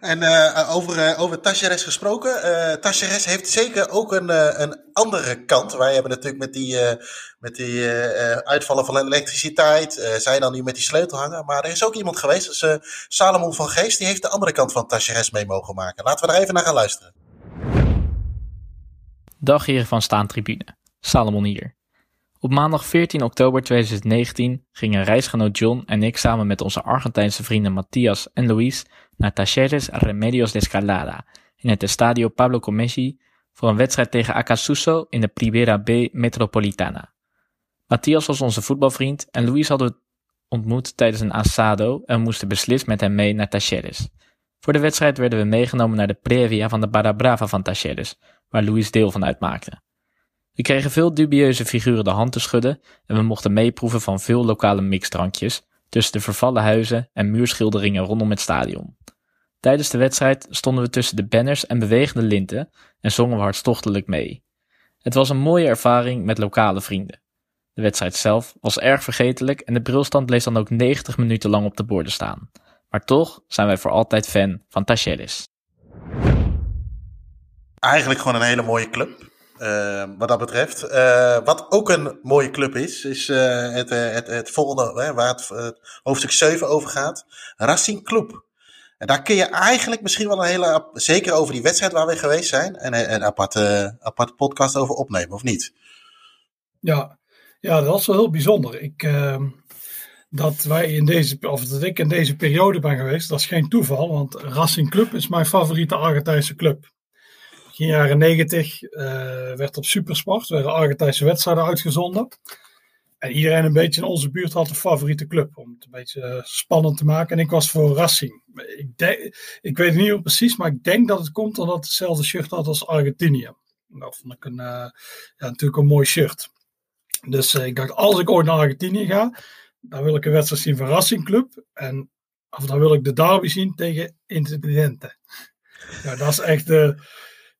En uh, over, uh, over Tacheres gesproken. Uh, Tacheres heeft zeker ook een, een andere kant. Wij hebben natuurlijk met die, met die uitvallen van elektriciteit. zij dan nu met die sleutel hangen. Maar er is ook iemand geweest, dus, Salomon van Geest. Die heeft de andere kant van Tacheres mee mogen maken. Laten we er even naar gaan luisteren. Dag heren van Staantribune, Salomon hier. Op maandag 14 oktober 2019 gingen reisgenoot John en ik samen met onze Argentijnse vrienden Matthias en Luis naar Talleres Remedios de Escalada in het Estadio Pablo Comessi voor een wedstrijd tegen Acasuso in de Primera B Metropolitana. Matthias was onze voetbalvriend en Luis hadden we ontmoet tijdens een asado en moesten beslist met hem mee naar Tacheres. Voor de wedstrijd werden we meegenomen naar de previa van de Barra Brava van Tacheres, waar Luis deel van uitmaakte. We kregen veel dubieuze figuren de hand te schudden en we mochten meeproeven van veel lokale mixdrankjes tussen de vervallen huizen en muurschilderingen rondom het stadion. Tijdens de wedstrijd stonden we tussen de banners en bewegende linten en zongen we hartstochtelijk mee. Het was een mooie ervaring met lokale vrienden. De wedstrijd zelf was erg vergetelijk en de brilstand bleef dan ook 90 minuten lang op de borden staan. Maar toch zijn wij voor altijd fan van Tacheres. Eigenlijk gewoon een hele mooie club. Uh, wat dat betreft. Uh, wat ook een mooie club is, is uh, het, het, het, volgende, waar het, hoofdstuk 7 over gaat. Racing Club. En daar kun je eigenlijk misschien wel een hele, zeker over die wedstrijd waar we geweest zijn, een, een aparte, aparte podcast over opnemen, of niet? Ja, ja dat was wel heel bijzonder. Ik, ehm, dat wij in deze, of dat ik in deze periode ben geweest, dat is geen toeval, want Racing Club is mijn favoriete Argentijnse club. In de jaren negentig uh, werd op Supersport werden Argentijnse wedstrijden uitgezonden. En iedereen een beetje in onze buurt had een favoriete club. Om het een beetje uh, spannend te maken. En ik was voor Racing. Ik, ik weet het niet precies, maar ik denk dat het komt omdat het hetzelfde shirt had als Argentinië. Dat vond ik een, uh, ja, natuurlijk een mooi shirt. Dus ik dacht, als ik ooit naar Argentinië ga, dan wil ik een wedstrijd zien van Racing Club. En of dan wil ik de derby zien tegen Independiente. Ja, dat is echt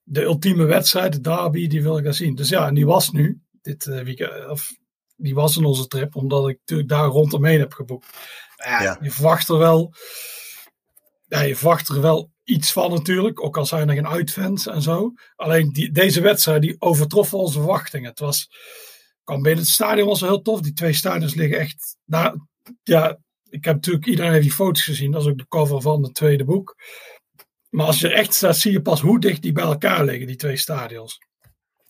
de ultieme wedstrijd, de derby, die wil ik daar zien. Dus ja, en die was nu, dit uh, weekend, of die was in onze trip, omdat ik natuurlijk daar rondomheen heb geboekt. Ja, ja. Je verwacht er wel, ja, je verwacht er wel iets van natuurlijk, ook al zijn er geen uitfans en zo. Alleen die, deze wedstrijd, die overtrof onze verwachtingen. Het was, kwam binnen het stadion was heel tof. Die twee stadions liggen echt, nou, ja, ik heb natuurlijk, iedereen heeft die foto's gezien. Dat is ook de cover van het tweede boek. Maar als je er echt staat, zie je pas hoe dicht die bij elkaar liggen, die twee stadions.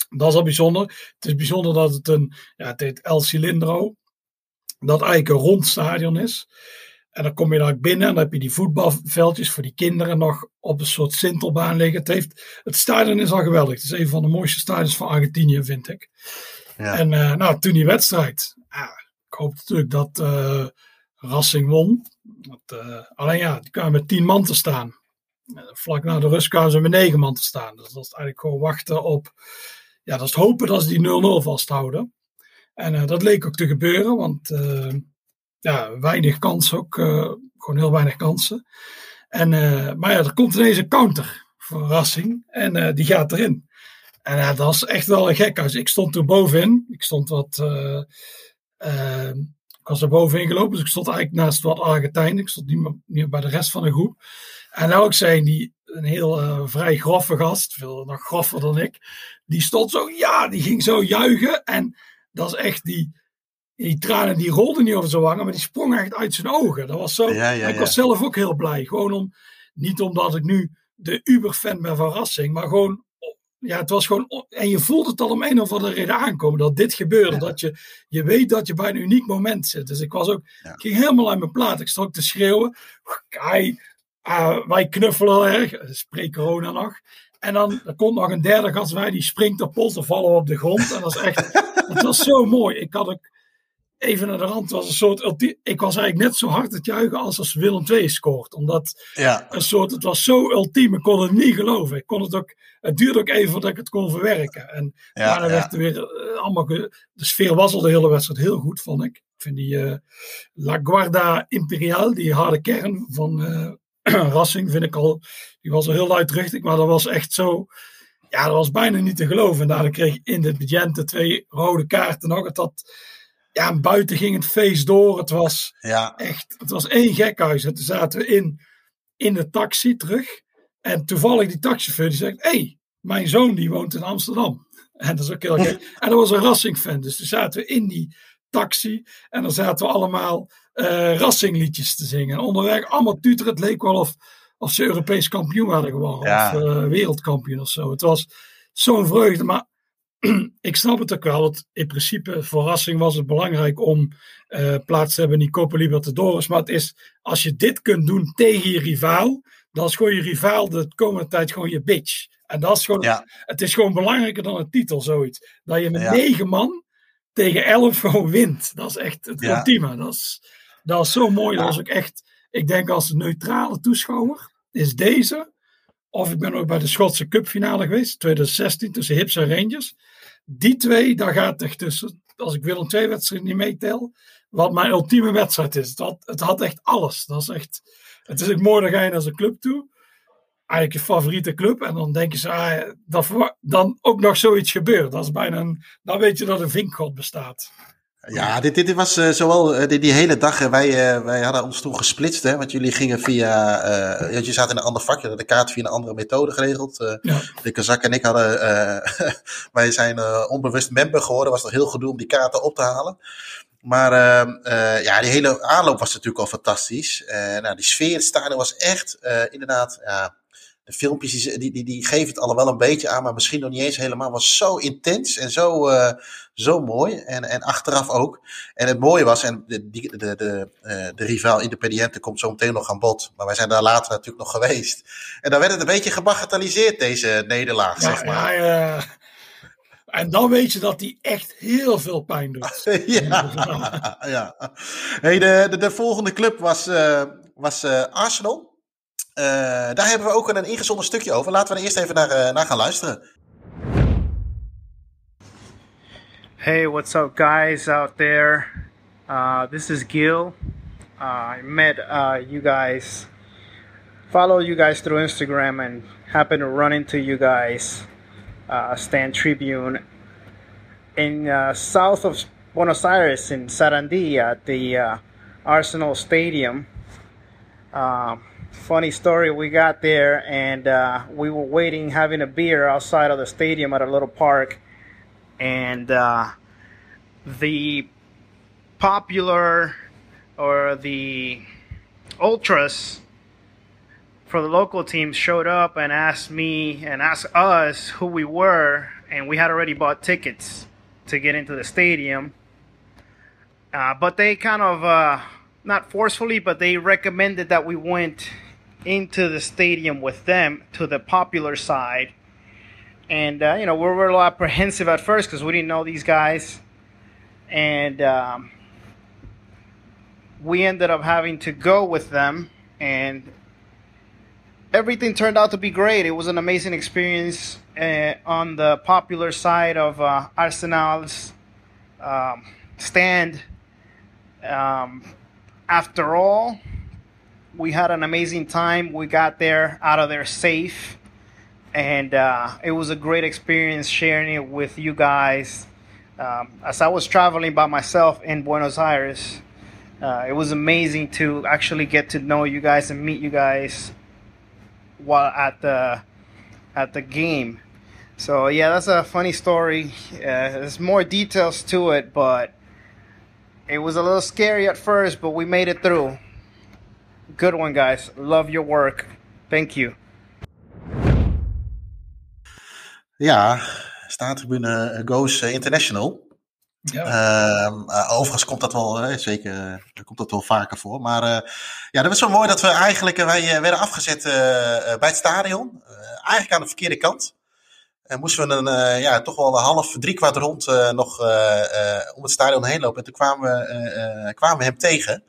Dat is al bijzonder. Het is bijzonder dat het een, ja, het heet El Cilindro, dat eigenlijk een rond stadion is. En dan kom je daar binnen en dan heb je die voetbalveldjes voor die kinderen nog op een soort sintelbaan liggen. Het, heeft, het stadion is al geweldig. Het is een van de mooiste stadions van Argentinië, vind ik. Ja. En uh, nou, toen die wedstrijd. Ik hoop natuurlijk dat uh, Racing won. Dat, uh, alleen ja, die kwamen met tien man te staan. Vlak na de rust kwamen ze met negen man te staan. Dus dat is eigenlijk gewoon wachten op. Ja, dat is hopen dat ze die 0-0 vasthouden. En uh, dat leek ook te gebeuren, want uh, ja, weinig kansen ook. Uh, gewoon heel weinig kansen. En, maar ja, er komt ineens een counter voor Racing. En die gaat erin. En dat is echt wel een gek huis. Ik stond er bovenin. Ik stond wat. ik was er bovenin gelopen, dus ik stond eigenlijk naast wat Argentijnen. Ik stond niet meer bij de rest van de groep. En ook zijn die een heel uh, vrij grove gast, veel nog groffer dan ik. Die stond zo, ja, die ging zo juichen. En dat is echt die, die tranen die rolden niet over zijn wangen, maar die sprongen echt uit zijn ogen. Dat was zo. Ja, ja, ik was zelf ook heel blij. Gewoon om, niet omdat ik nu de Uber-fan ben van Racing, maar gewoon ja, het was gewoon. En je voelt het al om een of andere reden aankomen dat dit gebeurde. Dat je, je weet dat je bij een uniek moment zit. Dus ik was ook. Ik ging helemaal uit mijn plaat. Ik stond te schreeuwen. Kai, Uh, wij knuffelen erg, pre-corona nog. En dan er komt nog een derde gast bij, die springt op polsen vallen op de grond. En dat is echt, het was zo mooi. Ik had ook even naar de rand, was een soort, ik was eigenlijk net zo hard het juichen als als Willem II scoort. Omdat ja. een soort, het was zo ultiem, ik kon het niet geloven. Ik kon het ook, het duurde ook even voordat ik het kon verwerken. En ja, daarna werd er weer uh, allemaal, de sfeer was al de hele wedstrijd heel goed, vond ik. Ik vind die uh, La Guarda Imperial, die harde kern van Rassing vind ik al, die was al heel luidruchtig, maar dat was echt zo, ja, dat was bijna niet te geloven. En daardoor kreeg in de budgeten twee rode kaarten nog. Het had, ja, buiten ging het feest door. Het was ja. echt, het was één gekhuis. En toen zaten we in, in de taxi terug. En toevallig die taxichauffeur die zegt, hé, hey, mijn zoon die woont in Amsterdam. En dat is ook heel gek. En dat was een Rassing fan. Dus toen zaten we in die taxi. En dan zaten we allemaal uh, Rassingliedjes te zingen. En onderweg allemaal tuter. Het leek wel of, of ze Europees kampioen hadden gewonnen. Of uh, wereldkampioen of zo. Het was zo'n vreugde. Maar ik snap het ook wel. Want in principe voor Racing was het belangrijk om uh, plaats te hebben in die Copa Libertadores. Maar het is, als je dit kunt doen tegen je rivaal. Dan is gewoon je rivaal de komende tijd gewoon je bitch. En dat is gewoon, ja. het is gewoon belangrijker dan een titel, zoiets. Dat je met negen man tegen 11 gewoon wint. Dat is echt het ultieme. Dat is, dat is zo mooi. Dat is ook echt, ik denk als neutrale toeschouwer, is deze, of ik ben ook bij de Schotse Cup finale geweest, 2016, tussen Hips en Rangers. Die twee, daar gaat echt tussen, als ik Willem II wedstrijd niet meetel, wat mijn ultieme wedstrijd is. Dat, het had echt alles. Dat is echt, het is ook mooi, dan ga je naar zo'n club toe. Eigenlijk je favoriete club. En dan denken ze, ah, dat dan ook nog zoiets gebeurt. Dat is bijna een, dan weet je dat een vinkgod bestaat. Ja, dit, dit was eh, zowel eh, die, die hele dag. eh, wij, wij hadden ons toen gesplitst, hè, want jullie gingen via. want je zat in een ander vakje, hadden de kaart via een andere methode geregeld. Ja. De Kazak en ik hadden. wij zijn onbewust member geworden. Was nog heel gedoe om die kaarten op te halen. Maar eh, eh, ja, die hele aanloop was natuurlijk al fantastisch. Nou, die sfeer in het stadion was echt inderdaad. Ja, de filmpjes die, die, die, die geven het al wel een beetje aan, maar misschien nog niet eens helemaal. was zo intens en zo, eh, zo mooi. En, en achteraf ook. En het mooie was, en de, die- de, de, de, eh, de rivaal Independiente komt zo meteen nog aan bod. Maar wij zijn daar later natuurlijk nog geweest. En dan werd het een beetje gebagatelliseerd, deze nederlaag, Ja, zeg maar. ja, eh, en dan weet je dat die echt heel veel pijn doet. ja, ja. Hey, de, de, de volgende club was, eh, was Arsenal. Eh, daar hebben we ook een ingezonden stukje over. Laten we er eerst even naar, eh, naar gaan luisteren. Hey, what's up, guys out there? Uh, this is Gil. Uh, I met uh, you guys, follow you guys through Instagram, and happened to run into you guys, Stand Tribune, in uh, south of Buenos Aires in Sarandí at the uh, Arsenal Stadium. Uh, funny story, we got there and uh, we were waiting, having a beer outside of the stadium at a little park and uh, the popular or the ultras for the local teams showed up and asked me and asked us who we were, and we had already bought tickets to get into the stadium. Uh, but they kind of, uh, not forcefully, but they recommended that we went into the stadium with them to the popular side and uh, you know we were a little apprehensive at first because we didn't know these guys, and um, we ended up having to go with them, and everything turned out to be great. It was an amazing experience uh, on the popular side of uh, Arsenal's um, stand. Um, after all, we had an amazing time. We got there out of there safe and uh, it was a great experience sharing it with you guys. Um, as I was traveling by myself in Buenos Aires, uh, it was amazing to actually get to know you guys and meet you guys while at the at the game. So yeah, that's a funny story. Uh, there's more details to it, but it was a little scary at first, but we made it through. Good one, guys. Love your work. Thank you. Ja, staattribune eh, Goes eh, International. Ja. Ehm, eh, overigens komt dat wel, zeker, komt dat wel vaker voor. Maar eh, ja, dat was zo mooi dat we eigenlijk, wij werden afgezet bij het stadion. Eigenlijk aan de verkeerde kant. En moesten we een, eh, ja, toch wel een half, drie kwart rond eh, nog eh, om het stadion heen lopen. En toen kwamen we, kwamen we hem tegen.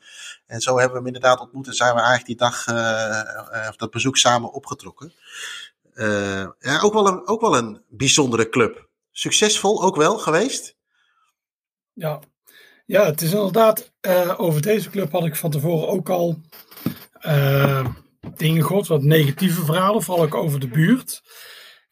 En zo hebben we hem inderdaad ontmoet en zijn we eigenlijk die dag, of dat bezoek samen opgetrokken. Ja, ook wel, een, ook wel een bijzondere club. Succesvol ook wel geweest. Ja. ja, het is inderdaad, over deze club had ik van tevoren ook al eh, dingen gehoord, wat negatieve verhalen, vooral ook over de buurt.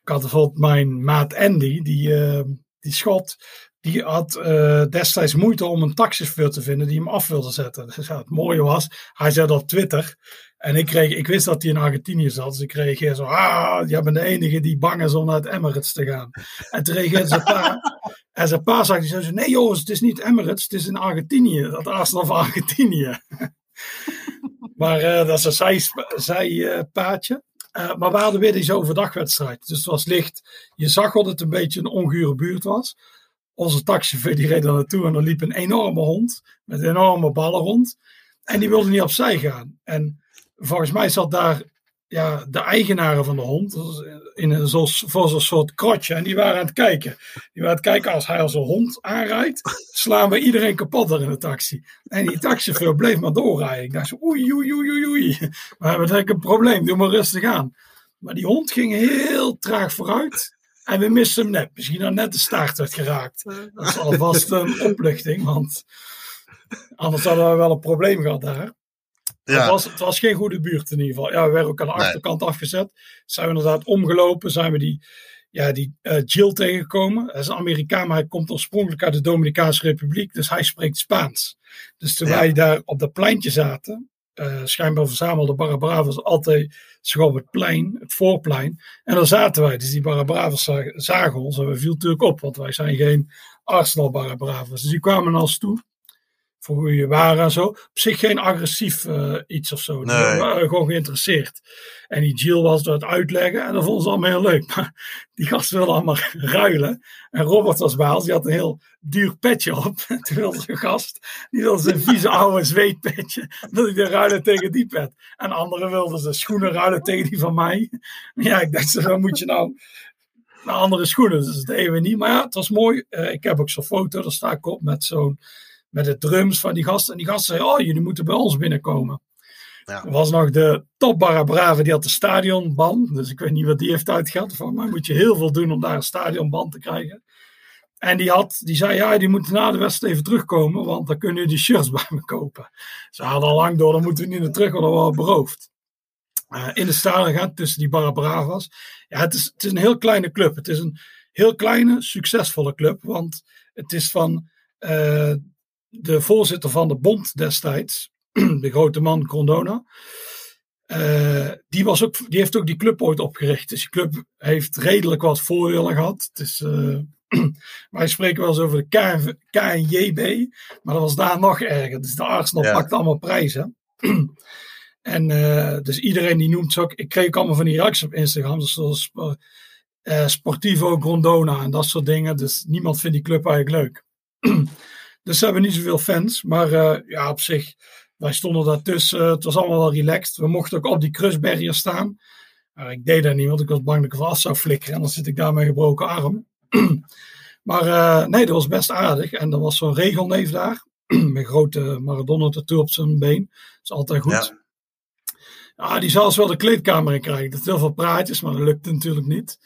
Ik had bijvoorbeeld mijn maat Andy, die, eh, die schot, die had eh, destijds moeite om een taxichauffeur te vinden die hem af wilde zetten. Dus ja, het mooie was, hij zei dat op Twitter. En ik, kreeg, ik wist dat hij in Argentinië zat, dus ik reageerde zo, ah, jij bent de enige die bang is om naar het Emirates te gaan. En toen reageerde zijn pa, en zijn pa zag, die zei zo, nee jongens, het is niet Emirates, het is in Argentinië, dat Arsenal van Argentinië. maar eh, dat is een zij- zijpaadje. Eh, maar we hadden weer die overdagwedstrijd. Dus het was licht. Je zag dat het een beetje een ongure buurt was. Onze taxichauffeur die reed er naartoe en er liep een enorme hond met enorme ballen rond. En die wilde niet opzij gaan. En volgens mij zat daar ja, de eigenaren van de hond in een, zoals, voor zo'n soort krotje. En die waren aan het kijken. Die waren aan het kijken als hij als een hond aanrijdt, slaan we iedereen kapot er in de taxi. En die taxichauffeur bleef maar doorrijden. Ik dacht zo, oei, oei, oei, oei, We hebben ik een probleem, doe maar rustig aan. Maar die hond ging heel traag vooruit. En we misten hem net. Misschien dan net de staart werd geraakt. Dat is alvast een opluchting, want anders hadden we wel een probleem gehad daar. Ja. Het, was, het was geen goede buurt in ieder geval. Ja, we werden ook aan de achterkant afgezet. Zijn we inderdaad omgelopen. Zijn we die, ja, die uh, Jill tegengekomen. Hij is een Amerikaan, maar hij komt oorspronkelijk uit de Dominicaanse Republiek. Dus hij spreekt Spaans. Dus toen wij daar op dat pleintje zaten. Uh, schijnbaar verzamelde Barabravas altijd zich op het plein, het voorplein. En daar zaten wij. Dus die Barabravas zagen, zagen ons. En we viel natuurlijk op, want wij zijn geen Arsenal Barabravas. Dus die kwamen naar ons toe voor hoe je waren en zo. Op zich geen agressief uh, iets of zo. Nee. Die waren gewoon geïnteresseerd. En die Jill was door het uitleggen en dat vonden ze allemaal heel leuk. Maar die gasten wilden allemaal ruilen. En Robert was bij ons, die had een heel duur petje op. En toen wilde zijn gast, die wilde zijn vieze oude zweetpetje, wilde hij ruilen tegen die pet. En anderen wilden zijn schoenen ruilen tegen die van mij. Ja, ik dacht, zo moet je nou naar andere schoenen. Dus dat deden we niet. Maar ja, het was mooi. Uh, ik heb ook zo'n foto, daar sta ik op met zo'n met de drums van die gasten. En die gasten zeiden, oh, jullie moeten bij ons binnenkomen. Ja. Er was nog de top Brave, die had de stadionban. Dus ik weet niet wat die heeft uitgehad. Van mij moet je heel veel doen om daar een stadionban te krijgen. En die, had, die zei, ja, die moeten na de wedstrijd even terugkomen, want dan kunnen jullie shirts bij me kopen. Ze hadden al lang door, dan moeten we niet naar terug, want dan worden we beroofd. Uh, in de stadion gaan tussen die Barabravas. Ja, het is, het is een heel kleine club. Het is een heel kleine, succesvolle club, want het is van uh, de voorzitter van de bond destijds, de grote man Grondona, uh, die, was ook, die heeft ook die club ooit opgericht. Dus die club heeft redelijk wat voordelen gehad. Het is, uh, wij spreken wel eens over de KN, KNJB, maar dat was daar nog erger. Dus de Arsenal ja. pakt allemaal prijzen. en uh, dus iedereen die noemt ze ook. Ik kreeg ook allemaal van die reacties op Instagram, dus zoals Sportivo Grondona en dat soort dingen. Dus niemand vindt die club eigenlijk leuk. Dus ze hebben niet zoveel fans. Maar uh, ja, op zich, wij stonden daartussen. het was allemaal wel relaxed. We mochten ook op die crushbarrier staan. Uh, ik deed dat niet, want ik was bang dat ik vast zou flikkeren. En dan zit ik daar met een gebroken arm. maar uh, nee, dat was best aardig. En er was zo'n regelneef daar. met grote Maradona-tattoo op zijn been. Dat is altijd goed. Ja. Ja, die zou wel de kleedkamer in krijgen. Dat is heel veel praatjes, maar dat lukte natuurlijk niet.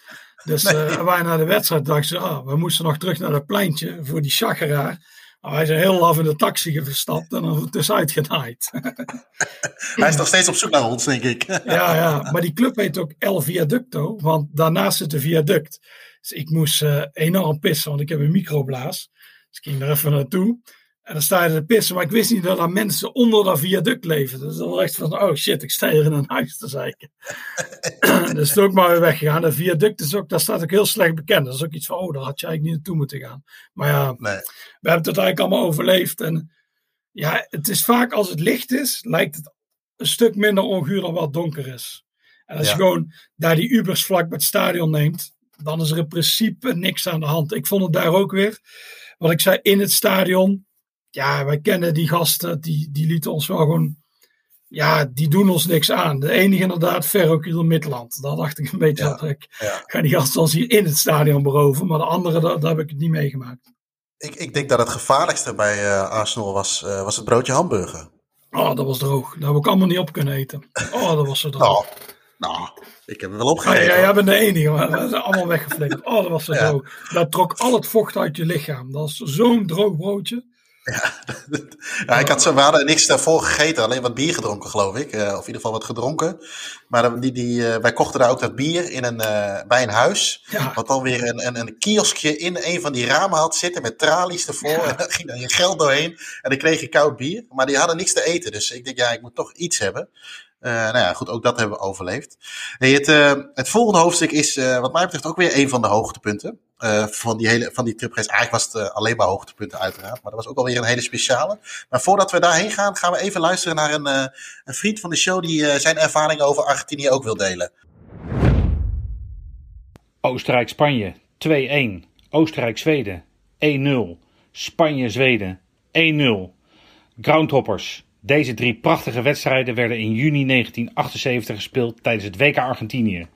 Dus nee. uh, wij naar de wedstrijd dachten ze, ah, we moesten nog terug naar dat pleintje voor die chageraar. Oh, hij is heel laf in de taxi gestapt en dan tussenuit genaaid. hij is nog steeds op zoek naar ons, denk ik. ja, ja, maar die club heet ook El Viaducto, want daarnaast zit een viaduct. Dus ik moest uh, enorm pissen, want ik heb een microblaas. Dus ik ging er even naartoe. En dan sta je te pissen, maar ik wist niet dat er mensen onder dat viaduct leven. Dus dan dacht ik van, oh shit, ik sta hier in een huis te zeiken. dus toen ook maar weer weggegaan. De viaduct is ook, daar staat ook heel slecht bekend. Dat is ook iets van, oh, daar had je eigenlijk niet naartoe moeten gaan. Maar ja, nee. we hebben het eigenlijk allemaal overleefd. En ja, het is vaak als het licht is, lijkt het een stuk minder onguur dan wat donker is. En als ja. je gewoon daar die Ubers vlak bij het stadion neemt, dan is er in principe niks aan de hand. Ik vond het daar ook weer, wat ik zei, in het stadion ja, wij kennen die gasten, die, die lieten ons wel gewoon, ja, die doen ons niks aan. De enige inderdaad, Ferrokiel Midland. Daar dacht ik een beetje ja, dat ik ja. ga die gasten ons hier in het stadion beroven, maar de andere, daar, daar heb ik het niet meegemaakt. Ik, ik denk dat het gevaarlijkste bij uh, Arsenal was, uh, was het broodje hamburger. Oh, dat was droog. Daar heb ik allemaal niet op kunnen eten. Oh, dat was zo droog. nou, nou, ik heb er wel opgegeten. Ja, jij bent de enige, maar dat is allemaal weggeflikkerd. Oh, dat was zo ja. droog. Dat trok al het vocht uit je lichaam. Dat is zo'n droog broodje. Ja, ja ik had zo, we hadden niks daarvoor gegeten, alleen wat bier gedronken, geloof ik. Uh, of in ieder geval wat gedronken. Maar die, die, uh, wij kochten daar ook dat bier in een, uh, bij een huis. Ja. Wat dan weer een, een, een kioskje in een van die ramen had zitten met tralies ervoor. Ja. En dan ging dan je geld doorheen. En dan kreeg je koud bier. Maar die hadden niks te eten. Dus ik denk, ja, ik moet toch iets hebben. Uh, nou ja, goed, ook dat hebben we overleefd. Hey, het, uh, het volgende hoofdstuk is, uh, wat mij betreft, ook weer een van de hoogtepunten. Van, die hele, van die. Eigenlijk was het alleen maar hoogtepunten, uiteraard. Maar dat was ook alweer een hele speciale. Maar voordat we daarheen gaan, gaan we even luisteren naar een, een vriend van de show. die zijn ervaringen over Argentinië ook wil delen. Oostenrijk-Spanje 2-1. Oostenrijk-Zweden 1-0. Spanje-Zweden 1-0. Groundhoppers Deze drie prachtige wedstrijden werden in juni 1978 gespeeld tijdens het WK Argentinië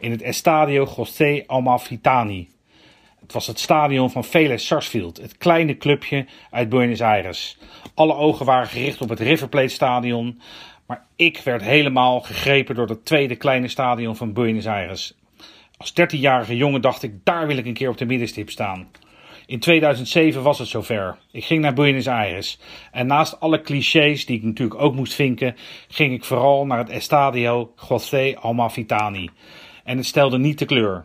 in het Estadio José Amalfitani. Het was het stadion van Vélez Sarsfield, het kleine clubje uit Buenos Aires. Alle ogen waren gericht op het River Plate stadion, maar ik werd helemaal gegrepen door het tweede kleine stadion van Buenos Aires. Als 13-jarige jongen dacht ik, daar wil ik een keer op de middenstip staan. In 2007 was het zover. Ik ging naar Buenos Aires. En naast alle clichés die ik natuurlijk ook moest vinken, ging ik vooral naar het Estadio José Amalfitani. En het stelde niet de kleur.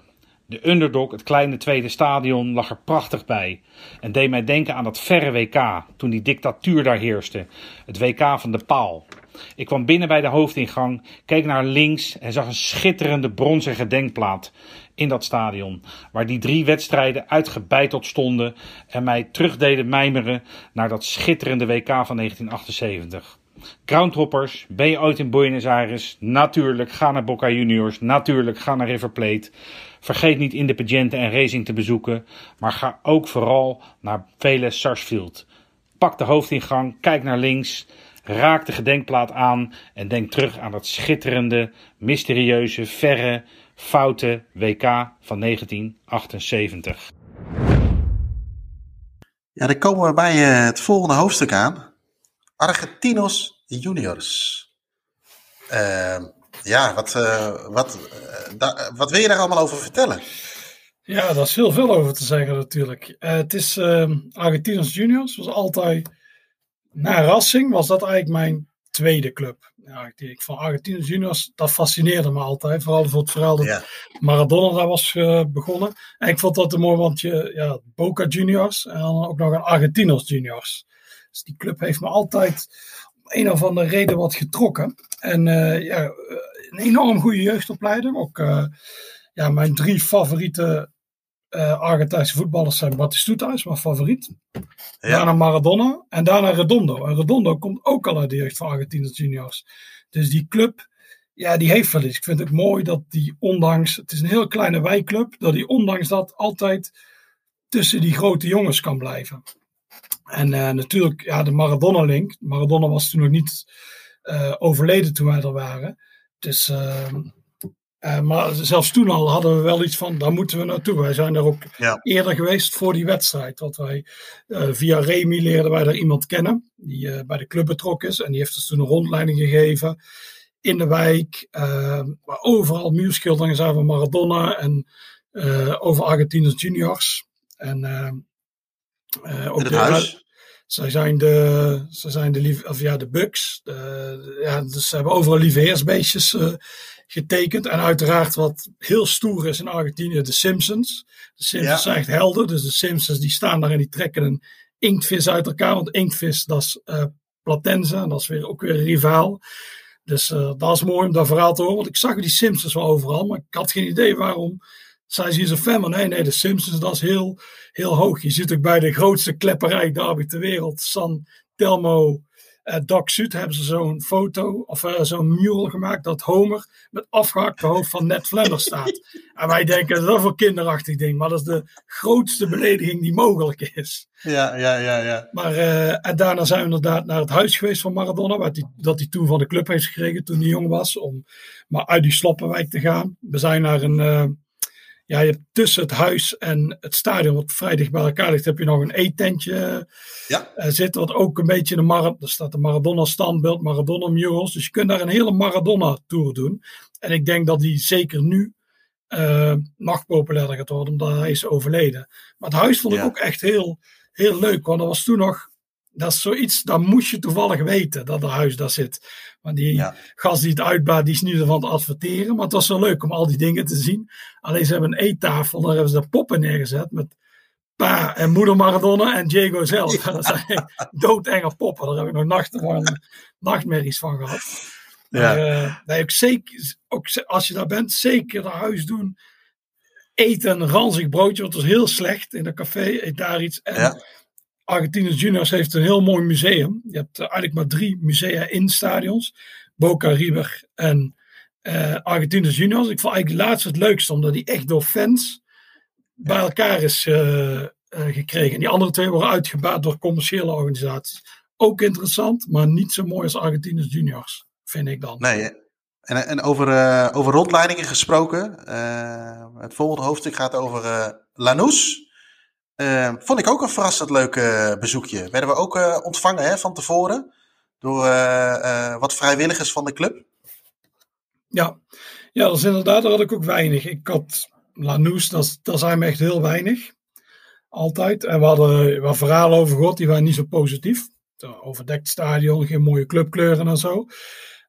De underdog, het kleine tweede stadion, lag er prachtig bij. En deed mij denken aan dat verre WK, toen die dictatuur daar heerste. Het WK van de paal. Ik kwam binnen bij de hoofdingang, keek naar links en zag een schitterende bronzen gedenkplaat in dat stadion. Waar die drie wedstrijden uitgebeiteld stonden en mij terugdeden mijmeren naar dat schitterende WK van 1978. Groundhoppers, ben je ooit in Buenos Aires? Natuurlijk, ga naar Boca Juniors. Natuurlijk, ga naar River Plate. Vergeet niet Independiente en Racing te bezoeken. Maar ga ook vooral naar Vélez Sarsfield. Pak de hoofdingang, kijk naar links. Raak de gedenkplaat aan en denk terug aan dat schitterende, mysterieuze, verre, foute WK van 1978. Ja, dan komen we bij eh, het volgende hoofdstuk aan. Argentinos Juniors. Uh, ja, wat, uh, wat, uh, da, wat wil je daar allemaal over vertellen? Ja, daar is heel veel over te zeggen natuurlijk. het is ehm, Argentinos Juniors, was altijd na Racing was dat eigenlijk mijn tweede club. Ja, ik van Argentinos Juniors, dat fascineerde me altijd. Vooral voor het verhaal dat ja. Maradona daar was begonnen. En ik vond dat een mooi, want je, ja, Boca Juniors en dan ook nog een Argentinos Juniors. Dus die club heeft me altijd om een of andere reden wat getrokken. En uh, ja, een enorm goede jeugdopleiding. Ook uh, ja, mijn drie favoriete uh, Argentijnse voetballers zijn Batistuta, is mijn favoriet. Ja. Daarna Maradona en daarna Redondo. En Redondo komt ook al uit de jeugd van Argentinos Juniors. Dus die club, ja, die heeft wel iets. Ik vind het mooi dat die ondanks, het is een heel kleine wijkclub, dat die ondanks dat altijd tussen die grote jongens kan blijven. En uh, natuurlijk, ja, de Maradona-link. Maradona was toen nog niet uh, overleden toen wij er waren. Dus ehm, uh, maar zelfs toen al hadden we wel iets van, daar moeten we naartoe. Wij zijn er ook ja. eerder geweest voor die wedstrijd. Dat wij, uh, via Remy leerden wij daar iemand kennen, die uh, bij de club betrokken is. En die heeft ons toen een rondleiding gegeven in de wijk. waar overal muurschilderingen zijn van Maradona en over Argentinos juniors. En ook in het huis? Zij zijn de, ze zijn de, lief, of ja, de Bucks. De, ja, dus ze hebben overal lieveheersbeestjes uh, getekend. En uiteraard wat heel stoer is in Argentinië, de Simpsons. De Simpsons ja. zijn echt helden. Dus de Simpsons die staan daar en die trekken een inktvis uit elkaar. Want inktvis, dat is uh, Platense. En dat is weer, ook weer een rivaal. Dus uh, dat is mooi om dat verhaal te horen. Want ik zag die Simpsons wel overal. Maar ik had geen idee waarom zij zien ze fan. Maar nee, nee, de Simpsons, dat is heel, heel hoog. Je zit ook bij de grootste klepperij derby ter wereld. San Telmo uh, Doc Sud hebben ze zo'n foto of uh, zo'n mural gemaakt dat Homer met afgehakte hoofd van Ned Flanders staat. en wij denken dat is wel een kinderachtig ding, maar dat is de grootste belediging die mogelijk is. Ja, ja, ja. ja. Maar uh, en daarna zijn we inderdaad naar het huis geweest van Maradona, wat die, dat hij toen van de club heeft gekregen toen hij jong was, om maar uit die Sloppenwijk te gaan. We zijn naar een ja, je hebt tussen het huis en het stadion, wat vrij dicht bij elkaar ligt, heb je nog een eetentje ja. uh, zitten. Wat ook een beetje de Mar er staat de Maradona standbeeld, Maradona murals. Dus je kunt daar een hele Maradona tour doen. En ik denk dat die zeker nu uh, nog populairder gaat worden, omdat hij is overleden. Maar het huis vond ik ja. ook echt heel, heel leuk, want dat was toen nog dat is zoiets, dat moest je toevallig weten, dat er huis daar zit. Want die ja. gast die het uitbaat, die is nu ervan te adverteren. Maar het was zo leuk om al die dingen te zien. Alleen ze hebben een eettafel, daar hebben ze de poppen neergezet met pa en moeder Maradona en Diego zelf. Dat zijn doodenge poppen. Daar heb ik nog nachten van, nachtmerries van gehad. Maar, ja. uh, nee, ook zeker, ook als je daar bent, zeker naar huis doen. Eten een ranzig broodje, want het was heel slecht in een café. Eet daar iets. En ja. Argentinos Juniors heeft een heel mooi museum. Je hebt eigenlijk maar drie musea in stadions. Boca, River en uh, Argentinos Juniors. Ik vond eigenlijk laatst het leukste, omdat die echt door fans bij elkaar is uh, uh, gekregen. En die andere twee worden uitgebaat door commerciële organisaties. ook interessant, maar niet zo mooi als Argentinos juniors, vind ik dan. Nee, en, en over, uh, over rondleidingen gesproken. Het volgende hoofdstuk gaat over Lanús. vond ik ook een verrassend leuk bezoekje. Werden we ook ontvangen hè, van tevoren door wat vrijwilligers van de club. Ja, ja dat is inderdaad, daar had ik ook weinig. Ik had Lanús, dat, dat zijn me echt heel weinig. Altijd. En we hadden wat verhalen over gehad, die waren niet zo positief. Overdekt stadion, geen mooie clubkleuren en zo.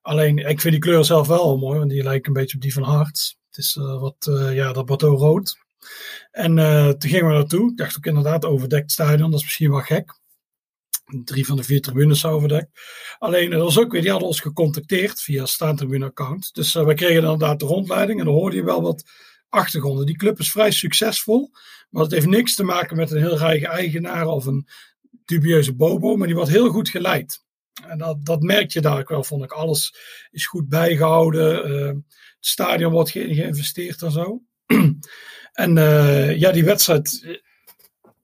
Alleen, ik vind die kleur zelf wel mooi, want die lijkt een beetje op die van Hart. Het is wat, ja, dat Bordeaux rood. En uh, toen gingen we naartoe. Ik dacht ook inderdaad, overdekt stadion, dat is misschien wel gek. Drie van de vier tribunes zijn overdekt. Alleen, dat was ook weer, die hadden ons gecontacteerd via staantribune-account. Dus we kregen inderdaad de rondleiding en dan hoorde je wel wat achtergronden. Die club is vrij succesvol, maar het heeft niks te maken met een heel rijke eigenaar of een dubieuze bobo, maar die wordt heel goed geleid. En dat, dat merk je daar ook wel, vond ik. Alles is goed bijgehouden. Uh, het stadion wordt ge geïnvesteerd en zo. en uh, ja, die wedstrijd,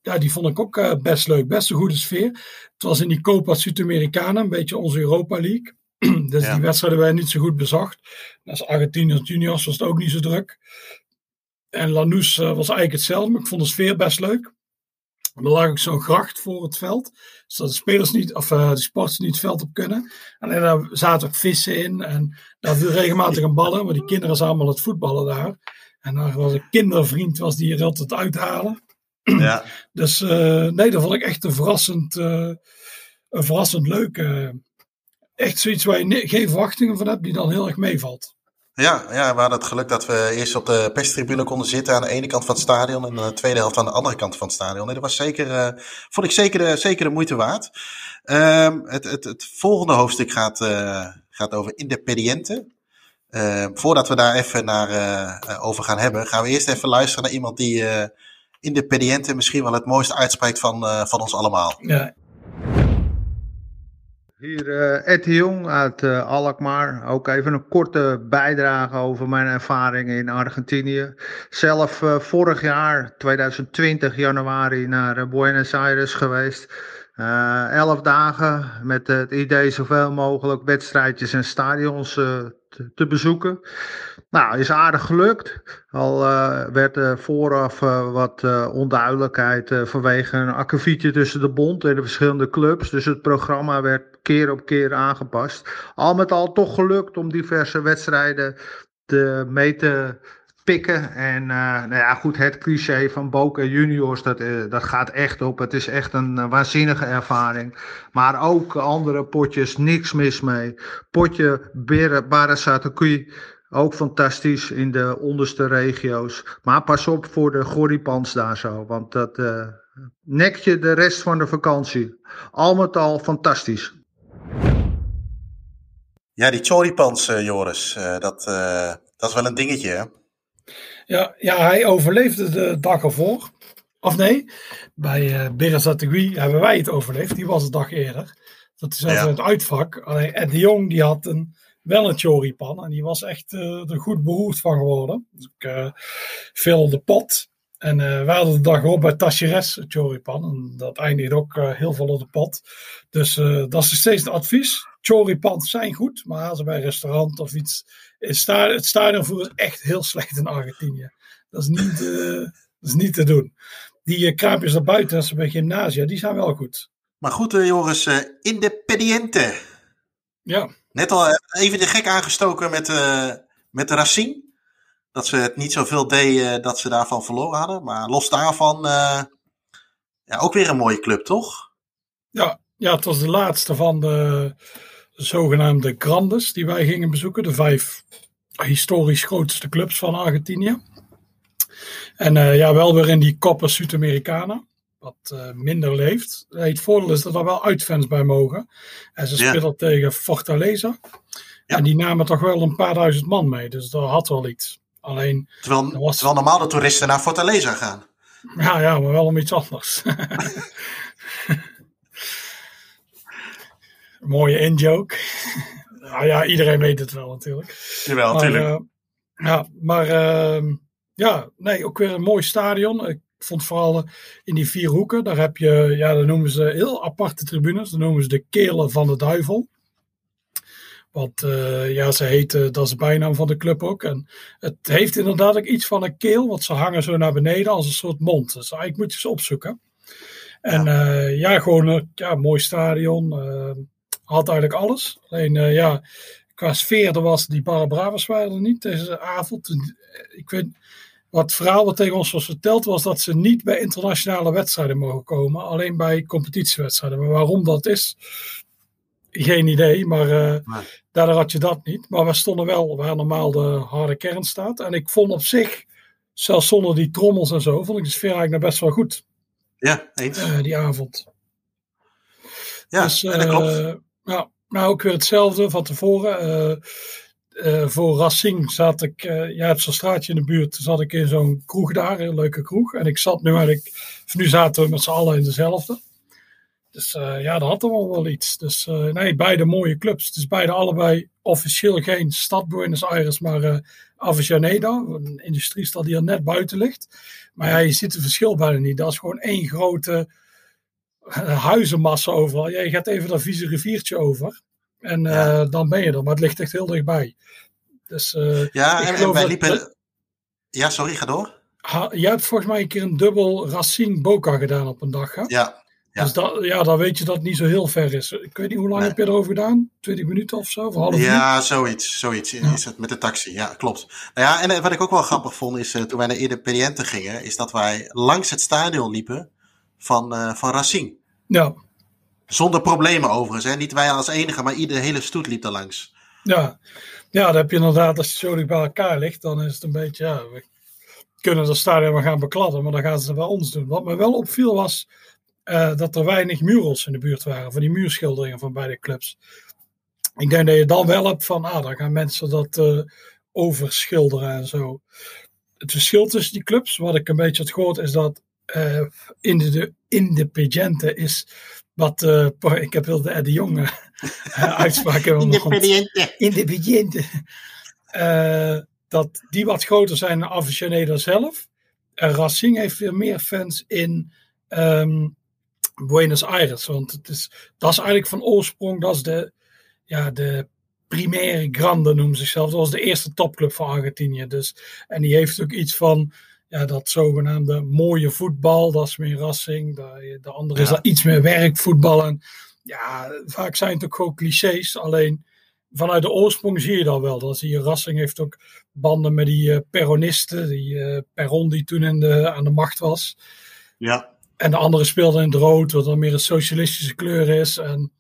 ja, die vond ik ook uh, best leuk. Best een goede sfeer. Het was in die Copa Sudamericana, een beetje onze Europa League. dus ja. die wedstrijden werden niet zo goed bezocht. Als Argentinië juniors was het ook niet zo druk. En Lanús was eigenlijk hetzelfde, maar ik vond de sfeer best leuk. Er lag ook zo'n gracht voor het veld. Zodat de spelers niet, of uh, de sporters niet het veld op kunnen. En daar zaten ook vissen in. En daar viel regelmatig een ballen. Maar die kinderen zijn allemaal het voetballen daar. En daar was een kindervriend was die er altijd uithalen. Ja. dus uh, nee, dat vond ik echt een verrassend, uh, een verrassend leuk. echt zoiets waar je geen verwachtingen van hebt, die dan heel erg meevalt. Ja, ja, we hadden het geluk dat we eerst op de perstribune konden zitten aan de ene kant van het stadion en de tweede helft aan de andere kant van het stadion. Nee, dat was zeker, uh, vond ik zeker, uh, zeker de moeite waard. Um, het, het, het volgende hoofdstuk gaat, uh, gaat over Independiente. voordat we daar even naar over gaan hebben, gaan we eerst even luisteren naar iemand die Independiente misschien wel het mooiste uitspreekt van, van ons allemaal. Ja. Hier uh, Ed de Jong uit uh, Alkmaar. Ook even een korte bijdrage over mijn ervaringen in Argentinië. Zelf uh, vorig jaar, 2020 januari, naar Buenos Aires geweest. elf dagen met het idee zoveel mogelijk wedstrijdjes en stadions te, bezoeken. Nou, is aardig gelukt. Al werd er vooraf wat onduidelijkheid vanwege een akkefietje tussen de bond en de verschillende clubs. Dus het programma werd keer op keer aangepast. Al met al toch gelukt om diverse wedstrijden te, mee te pikken. En uh, nou ja, goed, het cliché van Boca Juniors, dat, uh, dat gaat echt op. Het is echt een uh, waanzinnige ervaring. Maar ook andere potjes, niks mis mee. Potje Barasatokui, ook fantastisch in de onderste regio's. Maar pas op voor de Goripans daar zo, want dat nek je de rest van de vakantie. Al met al fantastisch. Ja, die choripans, uh, Joris, uh, dat, uh, dat is wel een dingetje, hè? Ja, ja, hij overleefde de dag ervoor. Of nee, bij uh, Berazatagui hebben wij het overleefd. Die was een dag eerder. Dat is ja. het uitvak. Alleen Ed de Jong die had een, wel een choripan. En die was echt er goed beroerd van geworden. Dus ik veel de pot. En uh, we hadden de dag op bij Tacheres Choripan. En dat eindigt ook uh, heel veel op de pot. Dus uh, dat is steeds het advies. Choripan zijn goed, maar als ze bij een restaurant of iets. Het stadionvoer is echt heel slecht in Argentinië. Dat is niet, dat is niet te doen. Die kraampjes daar buiten, als ze bij gymnasia, die zijn wel goed. Maar goed, Joris, Independiente. Ja. Net al even de gek aangestoken met, met Racine dat ze het niet zoveel deden dat ze daarvan verloren hadden. Maar los daarvan, uh, ja, ook weer een mooie club, toch? Ja, ja, het was de laatste van de zogenaamde Grandes die wij gingen bezoeken. De vijf historisch grootste clubs van Argentinië. En uh, ja, wel weer in die Copa Sudamericana. Wat uh, minder leeft. Het voordeel is dat er wel uitfans bij mogen. En ze spelen ja. tegen Fortaleza. Ja. En die namen toch wel een paar duizend man mee. Dus dat had wel iets. Alleen, terwijl, was... terwijl normaal de toeristen naar Fortaleza gaan. Ja, ja, maar wel om iets anders. Mooie in-joke. nou ja, iedereen weet het wel natuurlijk. Jawel, natuurlijk. Uh, ja, maar uh, ja, nee, ook weer een mooi stadion. Ik vond vooral in die vier hoeken, daar heb je, ja, dat noemen ze heel aparte tribunes. Dat noemen ze de kelen van de duivel. Want uh, ja, ze heten, dat is de bijnaam van de club ook. En het heeft inderdaad ook iets van een keel, want ze hangen zo naar beneden als een soort mond. Dus eigenlijk moet je ze opzoeken. En ja, uh, ja gewoon een ja, mooi stadion. Uh, had eigenlijk alles. Alleen ja, qua sfeer, er was die Barabravers waren er niet deze avond. Ik weet, wat het verhaal wat tegen ons was verteld was dat ze niet bij internationale wedstrijden mogen komen. Alleen bij competitiewedstrijden. Maar waarom dat is, geen idee, maar uh, nee. daardoor had je dat niet. Maar we stonden wel waar normaal de harde kern staat. En ik vond op zich, zelfs zonder die trommels en zo, vond ik de sfeer eigenlijk nog best wel goed. Ja, eens. Uh, die avond. Ja, dus, uh, dat klopt. Ja, nou, ook weer hetzelfde van tevoren. voor Racing zat ik, ja, het zo'n straatje in de buurt, zat ik in zo'n kroeg daar, een leuke kroeg. En ik zat nu eigenlijk, nu zaten we met z'n allen in dezelfde. Dus uh, ja, dat had er wel iets. Dus uh, nee, beide mooie clubs. Is beide allebei officieel geen stad Buenos Aires, maar uh, Avellaneda, een industriestad die er net buiten ligt. Maar ja, je ziet het verschil bijna niet. Dat is gewoon één grote huizenmassa overal. Ja, je gaat even dat vieze riviertje over en ja. dan ben je er. Maar het ligt echt heel dichtbij. Dus, ja, en, en wij liepen... Dat... Ja, sorry, ga door. Ha, jij hebt volgens mij een keer een dubbel Racing Boca gedaan op een dag, hè? Ja, ja. Dus dat, ja, dan weet je dat het niet zo heel ver is. Ik weet niet hoe lang nee. heb je erover gedaan? 20 minuten of zo? Of half ja, minuut? zoiets. Zoiets ja. is het met de taxi. Ja, klopt. Nou ja, en wat ik ook wel grappig vond is uh, toen wij naar Independiente gingen, is dat wij langs het stadion liepen van, van Racing. Ja. Zonder problemen overigens. Hè? Niet wij als enige, maar ieder hele stoet liep er langs. Ja. ja, dan heb je inderdaad, als het zo dicht bij elkaar ligt, dan is het een beetje, ja, we kunnen het stadion maar gaan bekladden, maar dan gaan ze het bij ons doen. Wat me wel opviel was uh, dat er weinig murals in de buurt waren, van die muurschilderingen van beide clubs. Ik denk dat je dan wel hebt van, ah, dan gaan mensen dat uh, overschilderen en zo. Het verschil tussen die clubs, wat ik een beetje had gehoord, is dat uh, in de Independiente is wat, ik heb wel de Eddie Jonge uitspraak Independiente. Independiente. dat die wat groter zijn dan Aficionado zelf. Racing heeft weer meer fans in um, Buenos Aires. Want het is, dat is eigenlijk van oorsprong, dat is de, ja, de primaire grande noemen zichzelf. Dat was de eerste topclub van Argentinië. Dus, en die heeft ook iets van ja, dat zogenaamde mooie voetbal. Dat is meer Racing. De, de andere ja. is dat iets meer werkvoetbal. En ja, vaak zijn het ook gewoon clichés. Alleen vanuit de oorsprong zie je dat wel. Dan zie je Racing heeft ook banden met die uh, peronisten. Die uh, Perron die toen in de, aan de macht was. Ja. En de andere speelden in het rood, wat dan meer een socialistische kleur is. En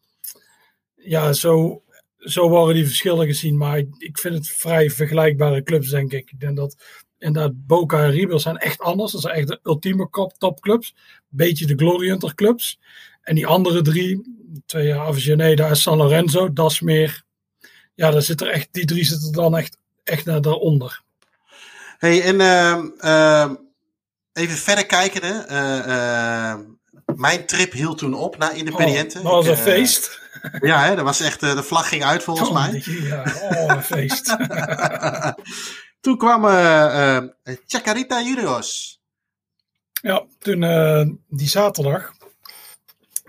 ja, zo, zo worden die verschillen gezien. Maar ik vind het vrij vergelijkbare clubs, denk ik. Ik denk dat inderdaad Boca en River zijn echt anders. Dat zijn echt de ultieme topclubs. Beetje de Glory Hunter clubs. En die andere drie, twee Avellaneda en San Lorenzo, dat is meer... Ja, daar zit er echt, die drie zitten dan echt, echt naar daaronder. hey, en... Uh, uh even verder kijken. Uh, uh, mijn trip hield toen op naar Independiente. Oh, dat was een ik, feest. Ja, hè, dat was echt, de vlag ging uit volgens oh, mij. Ja, oh, een feest. toen kwam Chacarita Juniors. Ja, toen die zaterdag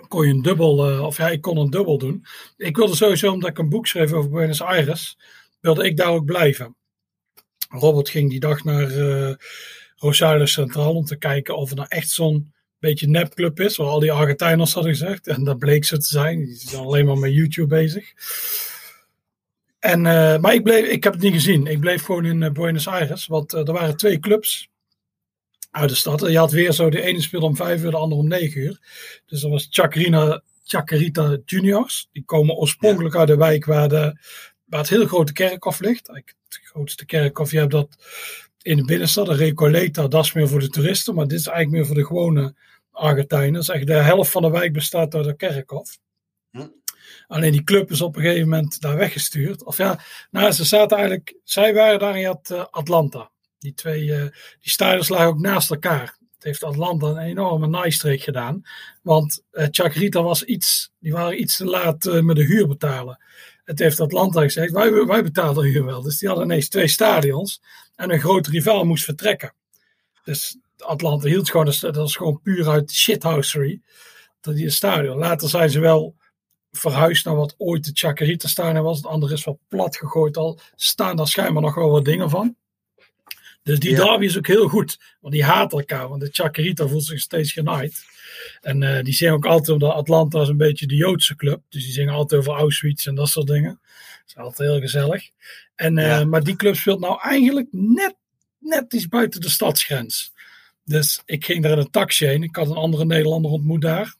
kon je een dubbel, of ja, ik kon een dubbel doen. Ik wilde sowieso, omdat ik een boek schreef over Buenos Aires, wilde ik daar ook blijven. Robert ging die dag naar Rosario Centraal om te kijken of er nou echt zo'n beetje nepclub is, waar al die Argentijners hadden gezegd. En dat bleek zo te zijn. Die zijn alleen maar met YouTube bezig. En, uh, maar ik, bleef, ik heb het niet gezien. Ik bleef gewoon in uh, Buenos Aires, want uh, er waren twee clubs uit de stad. Je had weer zo, de ene speelde om vijf uur, de andere om negen uur. Dus dat was Chacarina, Chacarita Juniors. Die komen oorspronkelijk uit de wijk waar, de, waar het heel grote kerkhof ligt. Het grootste kerkhof, je hebt dat in de binnenstad. De Recoleta, dat is meer voor de toeristen, maar dit is eigenlijk meer voor de gewone Argentijnen. Dus echt de helft van de wijk bestaat uit een kerkhof. Hm. Alleen die club is op een gegeven moment daar weggestuurd. Of ja, nou, ze zaten eigenlijk, zij waren daar in had, uh, Atlanta. Die twee, uh, die stadions lagen ook naast elkaar. Het heeft Atlanta een enorme naaistreek gedaan. Want uh, Chacarita was iets, die waren iets te laat met de huur betalen. Het heeft Atlanta gezegd, wij, wij betalen de huur wel. Dus die hadden ineens twee stadions en een grote rivaal moest vertrekken. Dus Atlanta hield gewoon, dat was gewoon puur uit shithousery. Dat die stadion. Later zijn ze wel verhuisd naar wat ooit de Chacarita stadion was. Het andere is wat plat gegooid al. Staan daar schijnbaar nog wel wat dingen van. Dus die Ja. derby is ook heel goed. Want die haat elkaar. Want de Chacarita voelt zich steeds genaaid. En eh, die zingen ook altijd omdat Atlanta is een beetje de Joodse club. Dus die zingen altijd over Auschwitz en dat soort dingen. Dat is altijd heel gezellig. En, eh, Ja. Maar die club speelt nou eigenlijk net, net iets buiten de stadsgrens. Dus ik ging daar in een taxi heen. Ik had een andere Nederlander ontmoet daar.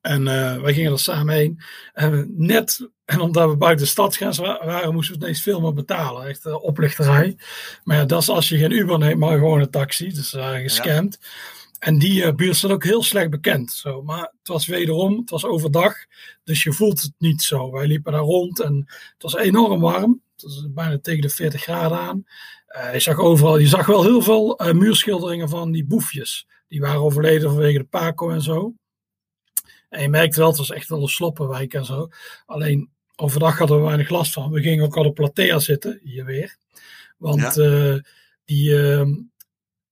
En eh, wij gingen er samen heen. En net, en omdat we buiten de stadsgrens wa- waren, moesten we ineens veel meer betalen. Echt uh, oplichterij. Maar ja, dat is als je geen Uber neemt, maar gewoon een taxi. Dus we waren gescamd. En die eh, buurt staat ook heel slecht bekend. Zo. Maar het was wederom, het was overdag. Dus je voelt het niet zo. Wij liepen daar rond en het was enorm warm. Het was bijna tegen de 40 graden aan. Eh, je zag overal, je zag wel heel veel eh, muurschilderingen van die boefjes. Die waren overleden vanwege de Paco en zo. En je merkte wel, het was echt wel een sloppenwijk en zo. Alleen overdag hadden we weinig last van. We gingen ook al op Platea zitten, hier weer. Want eh, die,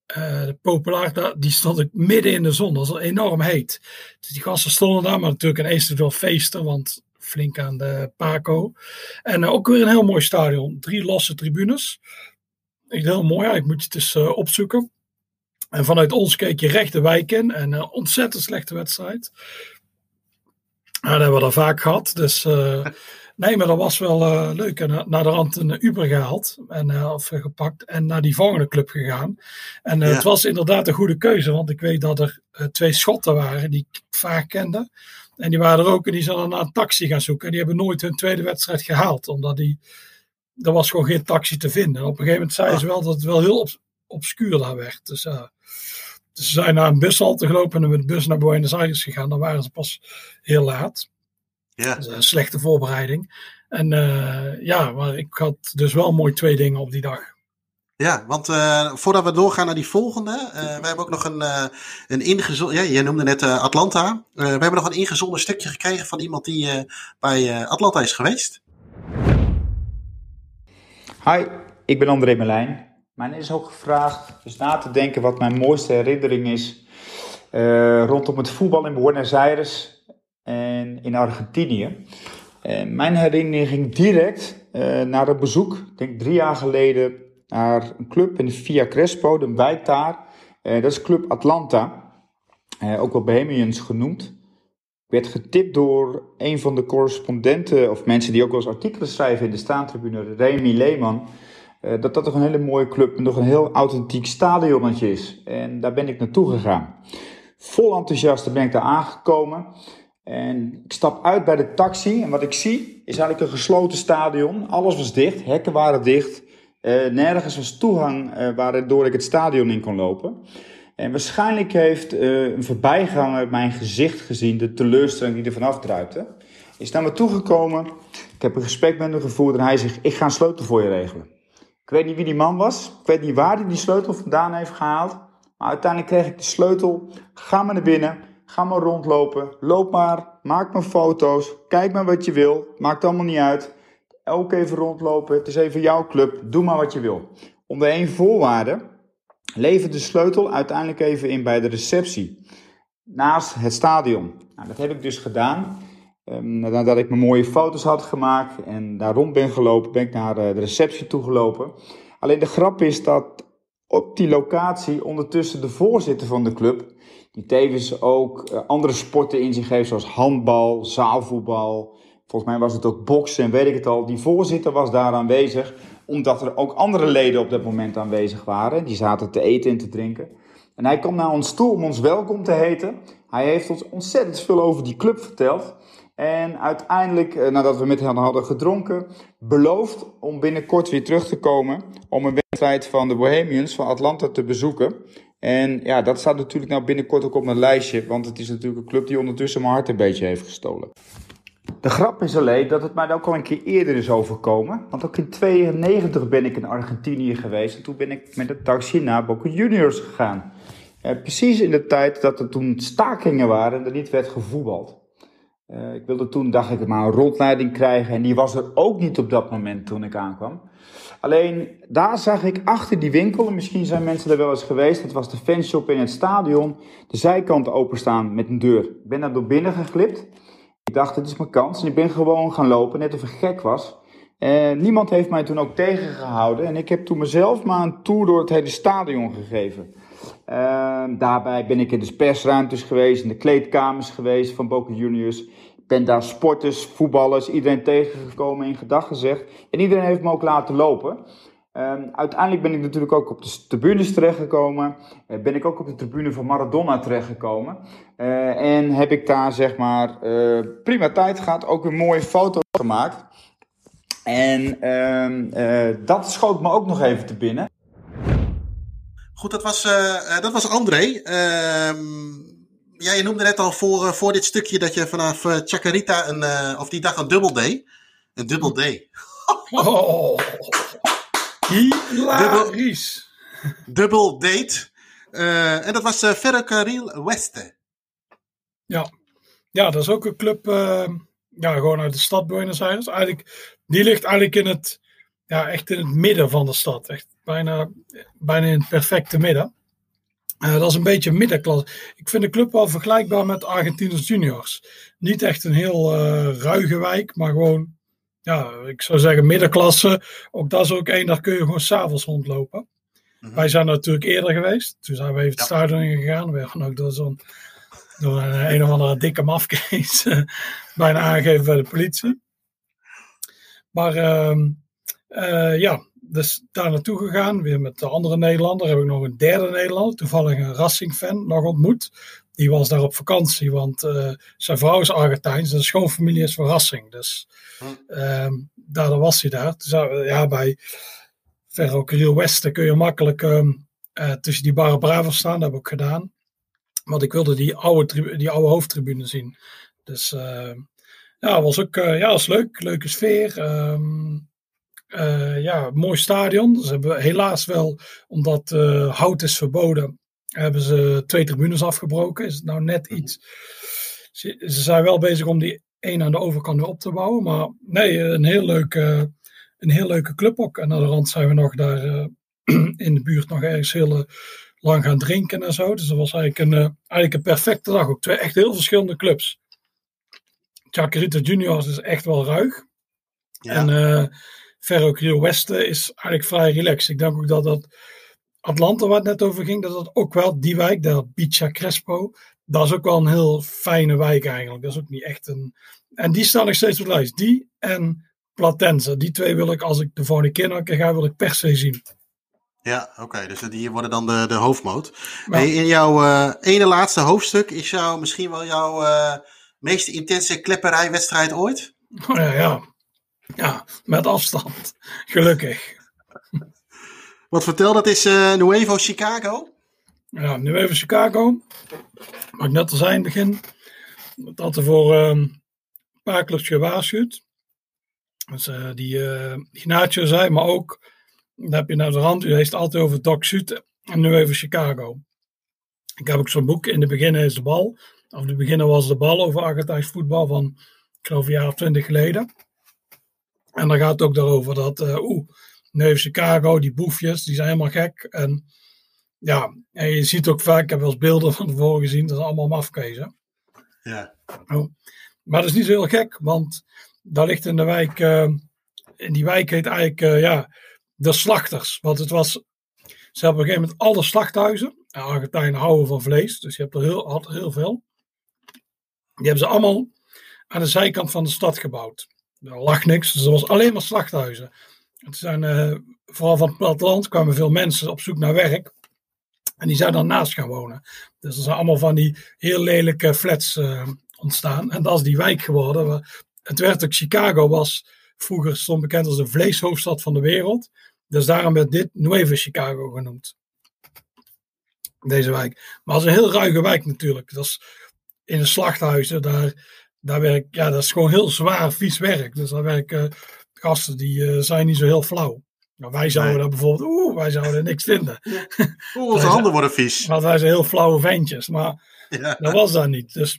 de populaar, die stond ook midden in de zon. Dat was enorm heet. Dus die gasten stonden daar, maar natuurlijk een eerste veel feesten, want flink aan de Paco. En eh, ook weer een heel mooi stadion. Drie losse tribunes. Echt heel mooi, ja, ik moet je het eens opzoeken. En vanuit ons keek je recht de wijk in. En een ontzettend slechte wedstrijd. Ja, dat hebben we daar vaak gehad. Dus eh, nee, maar dat was wel eh, leuk. En uh, naar de rand een Uber gehaald. En, uh, of gepakt. En naar die volgende club gegaan. En Ja. het was inderdaad een goede keuze. Want ik weet dat er twee Schotten waren die ik vaak kende. En die waren er ook. En die zijn dan naar een taxi gaan zoeken. En die hebben nooit hun tweede wedstrijd gehaald. Omdat die... Er was gewoon geen taxi te vinden. En op een gegeven moment zeiden ze wel dat het wel heel obs obscuur daar werd. Dus, dus ze zijn naar een bushalte gelopen en met de bus naar Buenos Aires gegaan. Dan waren ze pas heel laat. Ja. Dus een slechte voorbereiding. En uh, ja, maar ik had dus wel mooi twee dingen op die dag. Ja, want uh, voordat we doorgaan naar die volgende, uh, we hebben ook nog een, uh, een ingezonden, ja, je noemde net Atlanta. we hebben nog een ingezonden stukje gekregen van iemand die bij Atlanta is geweest. Hi, ik ben André Merlijn. Mij is ook gevraagd dus na te denken wat mijn mooiste herinnering is uh, rondom het voetbal in Buenos Aires en in Argentinië. Uh, mijn herinnering ging direct uh, naar een bezoek, ik denk drie jaar geleden, naar een club in Via Crespo, de wijk daar. dat is Club Atlanta, ook wel Bohemians genoemd. Ik werd getipt door een van de correspondenten, of mensen die ook wel eens artikelen schrijven in de staantribune, Remy Leeman dat dat toch een hele mooie club met nog een heel authentiek stadionnetje is. En daar ben ik naartoe gegaan. Vol enthousiast ben ik daar aangekomen. En ik stap uit bij de taxi en wat ik zie is eigenlijk een gesloten stadion. Alles was dicht, hekken waren dicht. Uh, nergens was toegang uh, waardoor ik het stadion in kon lopen. En waarschijnlijk heeft een voorbijganger mijn gezicht gezien, de teleurstelling die er vanaf druipte. Is naar me toegekomen, ik heb een gesprek met hem gevoerd en hij zegt, ik ga een sleutel voor je regelen. Ik weet niet wie die man was. Ik weet niet waar hij die sleutel vandaan heeft gehaald. Maar uiteindelijk kreeg ik de sleutel. Ga maar naar binnen. Ga maar rondlopen. Loop maar. Maak maar foto's. Kijk maar wat je wil. Maakt allemaal niet uit. Ook even rondlopen. Het is even jouw club. Doe maar wat je wil. Onder één voorwaarde. Lever de sleutel uiteindelijk even in bij de receptie. Naast het stadion. Nou, dat heb ik dus gedaan. Um, nadat ik mijn mooie foto's had gemaakt en daar rond ben gelopen, ben ik naar uh, de receptie toe gelopen. Alleen de grap is dat op die locatie ondertussen de voorzitter van de club, die tevens ook uh, andere sporten in zich heeft, zoals handbal, zaalvoetbal, volgens mij was het ook boksen en weet ik het al. Die voorzitter was daar aanwezig, omdat er ook andere leden op dat moment aanwezig waren. Die zaten te eten en te drinken. En hij kwam naar ons toe om ons welkom te heten. Hij heeft ons ontzettend veel over die club verteld. En uiteindelijk, nadat we met hen hadden gedronken, beloofd om binnenkort weer terug te komen om een wedstrijd van de Bohemians van Atlanta te bezoeken. En ja, dat staat natuurlijk nou binnenkort ook op mijn lijstje, want het is natuurlijk een club die ondertussen mijn hart een beetje heeft gestolen. De grap is alleen dat het mij ook al een keer eerder is overkomen. Want ook in 92 ben ik in Argentinië geweest en toen ben ik met de taxi naar Boca Juniors gegaan. Eh, precies in de tijd dat er toen stakingen waren en er niet werd gevoetbald. Uh, ik wilde toen, dacht ik, maar een rondleiding krijgen. En die was er ook niet op dat moment toen ik aankwam. Alleen daar zag ik achter die winkel, en misschien zijn mensen er wel eens geweest, dat was de fanshop in het stadion, de zijkant openstaan met een deur. Ik ben daar door binnen geglipt. Ik dacht, dit is mijn kans. En ik ben gewoon gaan lopen, net of ik gek was. En niemand heeft mij toen ook tegengehouden. En ik heb toen mezelf maar een tour door het hele stadion gegeven. Ehm, daarbij ben ik in de persruimtes geweest, in de kleedkamers geweest van Boca Juniors. Ben daar sporters, voetballers, iedereen tegengekomen, in gedachten gezegd. En iedereen heeft me ook laten lopen. Ehm, uiteindelijk ben ik natuurlijk ook op de tribunes terechtgekomen. Uh, ben ik ook op de tribune van Maradona terechtgekomen. Uh, en heb ik daar zeg maar uh, prima tijd gehad. Ook een mooie foto gemaakt. En ehm, dat schoot me ook nog even te binnen. Goed, dat was, dat was André. Ehm, ja, je noemde net al voor, voor dit stukje dat je vanaf Chacarita een, of die dag een dubbel deed. Een dubbel D. Oh. Hilarisch. Dubbel, dubbel date. Uh, en dat was uh, Ferrocarril Weste. Ja. ja, dat is ook een club uh, ja, gewoon uit de stad Buenos Aires. Eigenlijk, die ligt eigenlijk in het, ja, echt in het midden van de stad. Echt bijna, bijna in het perfecte midden. Dat is een beetje middenklasse. Ik vind de club wel vergelijkbaar met Argentinos Juniors. Niet echt een heel ruige wijk, maar gewoon ja, ik zou zeggen middenklasse. Ook dat is ook één, daar kun je gewoon s'avonds rondlopen. Mm Wij zijn natuurlijk eerder geweest. Toen zijn we even het stadion ingegaan. We hebben ook door zo'n door een, een of andere dikke mafkees bijna aangegeven bij de politie. Maar uh, ja, dus daar naartoe gegaan. Weer met de andere Nederlander. Heb ik nog een derde Nederlander. Toevallig een Racing-fan nog ontmoet. Die was daar op vakantie, want uh, zijn vrouw is Argentijns. Zijn schoonfamilie is verrassing. Dus um, daardoor was hij daar. Ja, bij Ferro Carril Westen kun je makkelijk um, uh, tussen die Barra Bravo staan. Dat heb ik ook gedaan. Want ik wilde die oude, die oude hoofdtribune zien. Dus uh, ja, was ook ja, was leuk. Leuke sfeer. Um, ja, mooi stadion. Ze hebben helaas wel, omdat hout is verboden, hebben ze twee tribunes afgebroken. Is het nou net iets. Ze, ze zijn wel bezig om die één aan de overkant op te bouwen. Maar nee, een heel leuke, een heel leuke club ook. En aan de rand zijn we nog daar uh, in de buurt nog ergens heel uh, lang gaan drinken en zo. Dus dat was eigenlijk een, uh, eigenlijk een perfecte dag. Ook twee echt heel verschillende clubs. Chacarita Juniors is echt wel ruig. Ja. En Ferro Carril Westen is eigenlijk vrij relaxed. Ik denk ook dat dat Atlanta, waar het net over ging, dat dat ook wel die wijk, de Bicha Crespo, dat is ook wel een heel fijne wijk eigenlijk. Dat is ook niet echt een. En die staan nog steeds op de lijst. Die en Platense. Die twee wil ik, als ik de volgende keer keer ga, wil ik per se zien. Ja, oké. Okay, dus die worden dan de, de hoofdmoot. Ja. Hey, in jouw uh, ene laatste hoofdstuk is jou misschien wel jouw uh, meest intense klepperijwedstrijd ooit? Oh, ja, ja. Ja, met afstand. Gelukkig. Wat vertel, dat is uh, Nuevo Chicago? Ja, Nuevo Chicago. Wat ik net al zei in het begin. Dat had er voor uh, een paar clubs gewaarschuwd. Dus uh, die uh, Ignacio zei, maar ook, dan heb je naar de rand, u heeft het altijd over Doc Sud en Nuevo Chicago. Ik heb ook zo'n boek, in de beginnen is de bal. Of de beginnen was de bal over Argentijns voetbal van, ik geloof een jaar of twintig geleden. En dan gaat het ook daarover dat, oeh, Nuevo Chicago, die boefjes, die zijn helemaal gek. En ja, en je ziet ook vaak, ik heb wel eens beelden van tevoren gezien, dat is allemaal mafkezen. Ja. Oh. Maar dat is niet zo heel gek, want daar ligt in de wijk, uh, in die wijk heet eigenlijk, uh, ja, de slachters. Want het was, ze hebben op een gegeven moment alle slachthuizen, en Argentijnen houden van vlees, dus je hebt er heel, had er heel veel. Die hebben ze allemaal aan de zijkant van de stad gebouwd. Daar lag niks, dus er was alleen maar slachthuizen. Het zijn, uh, vooral van het platteland kwamen veel mensen op zoek naar werk. En die zijn naast gaan wonen. Dus er zijn allemaal van die heel lelijke flats uh, ontstaan. En dat is die wijk geworden. Het werd ook Chicago, was vroeger stond bekend als de vleeshoofdstad van de wereld. Dus daarom werd dit Nuevo Chicago genoemd. Deze wijk. Maar het is een heel ruige wijk natuurlijk. Dat is in de slachthuizen, daar, daar werk, ja, dat is gewoon heel zwaar, vies werk. Dus daar werken gasten die uh, zijn niet zo heel flauw. Nou, wij zouden nee. dat bijvoorbeeld, oeh, wij zouden niks vinden. Ja. Oeh, onze handen worden vies. Want wij zijn heel flauwe ventjes, maar ja. dat was dat niet. Dus,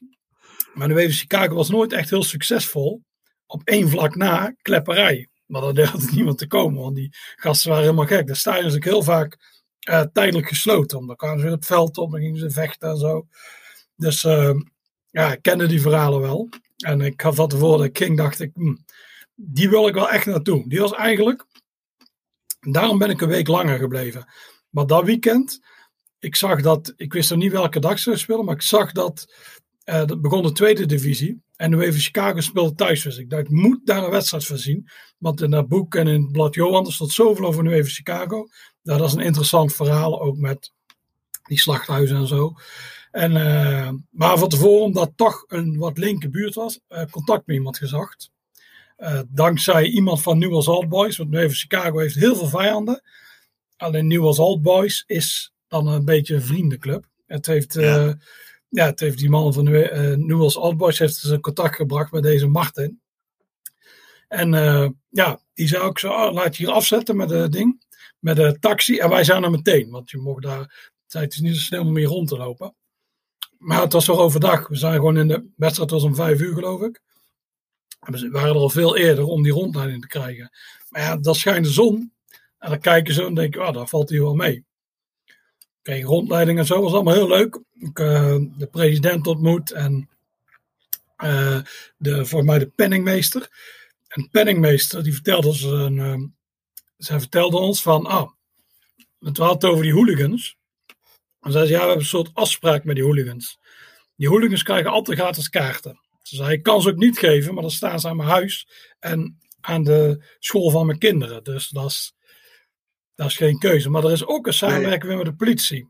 maar de WV Chicago was nooit echt heel succesvol op één vlak na klepperij. Maar dan durfde niemand te komen, want die gasten waren helemaal gek. De stadion is ook heel vaak eh, tijdelijk gesloten. Dan kwamen ze weer het veld op, dan gingen ze vechten en zo. Dus uh, ja, ik kende die verhalen wel. En ik had dat ik ging, dacht ik, hm, die wil ik wel echt naartoe. Die was eigenlijk, daarom ben ik een week langer gebleven. Maar dat weekend, ik zag dat, ik wist nog niet welke dag ze spelen, maar ik zag dat, uh, dat begon de tweede divisie. En nu even Chicago speelde thuis. Dus ik dacht, ik moet daar een wedstrijd van zien. Want in dat boek en in het blad Johan, er stond zoveel over nu even Chicago. Nou, dat is een interessant verhaal, ook met die slachthuizen en zo. En, uh, maar van tevoren, omdat toch een wat linker buurt was, uh, contact met iemand gezocht. Uh, dankzij iemand van Newell's Old Boys, want nu even Chicago heeft heel veel vijanden. Alleen Newell's Old Boys is dan een beetje een vriendenclub. Het heeft, ja. ja het heeft die man van Newell's Old Boys heeft dus in contact gebracht met deze Martin. En ja, die zou ik zo, oh, laat je hier afzetten met het ding met de taxi. En wij zijn er meteen, want je mocht daar, het is niet zo snel om hier rond te lopen. Maar het was toch overdag. We zijn gewoon in de wedstrijd, was om vijf uur geloof ik. We waren er al veel eerder om die rondleiding te krijgen. Maar ja, dan schijnt de zon. En dan kijken ze en denken, oh, daar valt hier wel mee. Kijk, rondleiding en zo was allemaal heel leuk. Ik uh, de president ontmoet en uh, de, voor mij de penningmeester. En penningmeester die vertelde ons een, zij vertelde ons van, ah, het had over die hooligans. En zei ze, ja, we hebben een soort afspraak met die hooligans. Die hooligans krijgen altijd gratis kaarten. Ze zei, ik kan ze ook niet geven, maar dan staan ze aan mijn huis en aan de school van mijn kinderen. Dus dat is, dat is geen keuze. Maar er is ook een samenwerking nee. met de politie.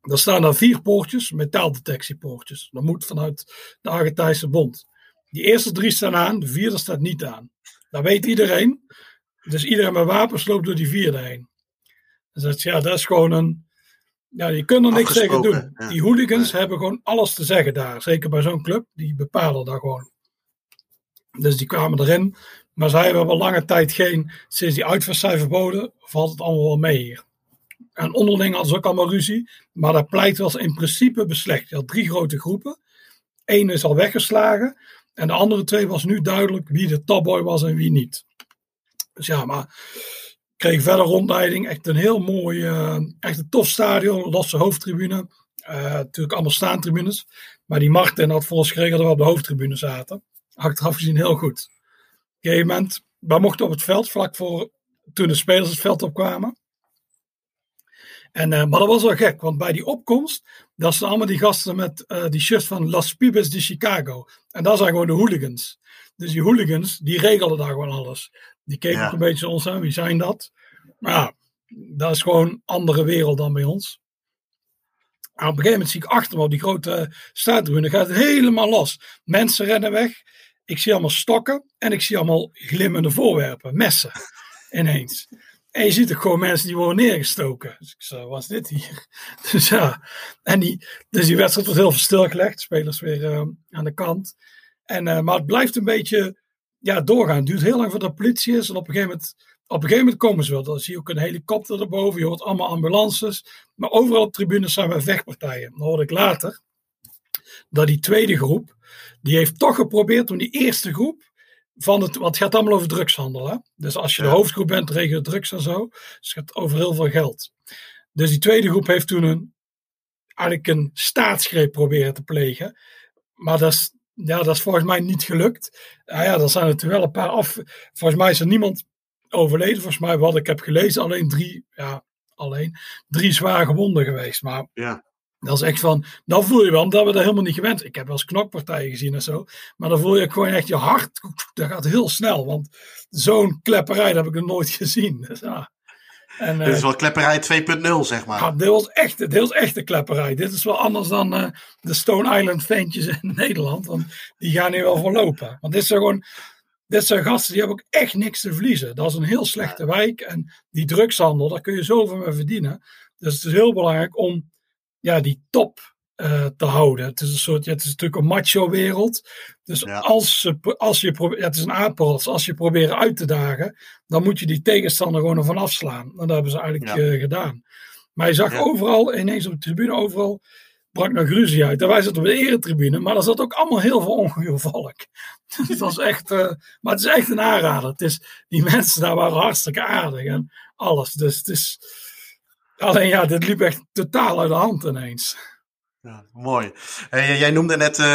Er staan daar vier poortjes, metaaldetectiepoortjes. Dat moet vanuit de Argentijnse bond. Die eerste drie staan aan, de vierde staat niet aan. Dat weet iedereen. Dus iedereen met wapens loopt door die vierde heen. Dus ja, dat is gewoon een. Ja, je kunt er niks tegen doen. Ja. Die hooligans ja. hebben gewoon alles te zeggen daar. Zeker bij zo'n club. Die bepalen daar gewoon. Dus die kwamen erin. Maar zij hebben al lange tijd geen. Sinds die uitvaart zijn verboden, valt het allemaal wel mee hier. En onderling hadden ze ook allemaal ruzie. Maar dat pleit was in principe beslecht. Je had drie grote groepen. Eén is al weggeslagen. En de andere twee was nu duidelijk wie de topboy was en wie niet. Dus ja, maar kreeg verder rondleiding. Echt een heel mooi, uh, echt een tof stadion. Losse hoofdtribune. Uh, natuurlijk allemaal staantribunes. Maar die Martin had voor ons geregeld dat we op de hoofdtribune zaten. Achteraf gezien heel goed. Op een gegeven moment, we mochten op het veld vlak voor toen de spelers het veld opkwamen. En, uh, maar dat was wel gek, want bij die opkomst, dat zijn allemaal die gasten met die shirts van Las Pibes de Chicago. En dat zijn gewoon de hooligans. Dus die hooligans, die regelen daar gewoon alles. Die keken ja. ook een beetje ons aan, wie zijn dat? Maar ja, dat is gewoon een andere wereld dan bij ons. En op een gegeven moment zie ik achter me op die grote staattribune, gaat het helemaal los. Mensen rennen weg. Ik zie allemaal stokken en ik zie allemaal glimmende voorwerpen, messen, ineens. En je ziet ook gewoon mensen die worden neergestoken. Dus ik zei, wat is dit hier? Dus ja, en die, dus die wedstrijd wordt heel veel stilgelegd. Spelers weer uh, aan de kant. En, uh, maar het blijft een beetje ja, doorgaan. Het duurt heel lang voordat de politie is. En op een gegeven moment, op een gegeven moment komen ze wel. Dan zie je ook een helikopter erboven. Je hoort allemaal ambulances. Maar overal op tribunes zijn we vechtpartijen. Dan hoorde ik later dat die tweede groep, die heeft toch geprobeerd om die eerste groep van het, want het gaat allemaal over drugshandel. Hè? Dus als je de hoofdgroep bent, regelt drugs en zo. Dus het gaat over heel veel geld. Dus die tweede groep heeft toen een, eigenlijk een staatsgreep proberen te plegen. Maar dat is, ja, dat is volgens mij niet gelukt. Nou ja, er zijn er wel een paar af. Volgens mij is er niemand overleden. Volgens mij, wat ik heb gelezen, alleen drie, ja, alleen drie zwaar gewonden geweest. Maar ja. Dat is echt van, dan voel je wel, dat we dat helemaal niet gewend. Ik heb wel eens knokpartijen gezien en zo. Maar dan voel je gewoon echt je hart, dat gaat heel snel. Want zo'n klepperij, dat heb ik nog nooit gezien. Dus, ja. En, dit is uh, wel klepperij 2.0, zeg maar. Ja, dit was echt, dit was echt een klepperij. Dit is wel anders dan uh, de Stone Island ventjes in Nederland. Want die gaan hier wel voorlopen. Want dit zijn gewoon, dit zijn gasten die hebben ook echt niks te verliezen. Dat is een heel slechte wijk. En die drugshandel, daar kun je zoveel mee verdienen. Dus het is heel belangrijk om ja, die top uh, te houden. Het is een soort, ja, het is natuurlijk een macho wereld. Dus ja. als, als je probeert, ja, het is een apenrots, als je probeert uit te dagen, dan moet je die tegenstander gewoon ervan afslaan. En dat hebben ze eigenlijk uh, gedaan. Maar je zag overal, ineens op de tribune, overal brak nog ruzie uit. En wij zaten op de eretribune, maar er zat ook allemaal heel veel ongehuur volk. Dus het was echt, uh, maar het is echt een aanrader. Het is, die mensen daar waren hartstikke aardig en alles. Dus het is, alleen ja, dit liep echt totaal uit de hand ineens. Ja, mooi. Hey, jij noemde net uh,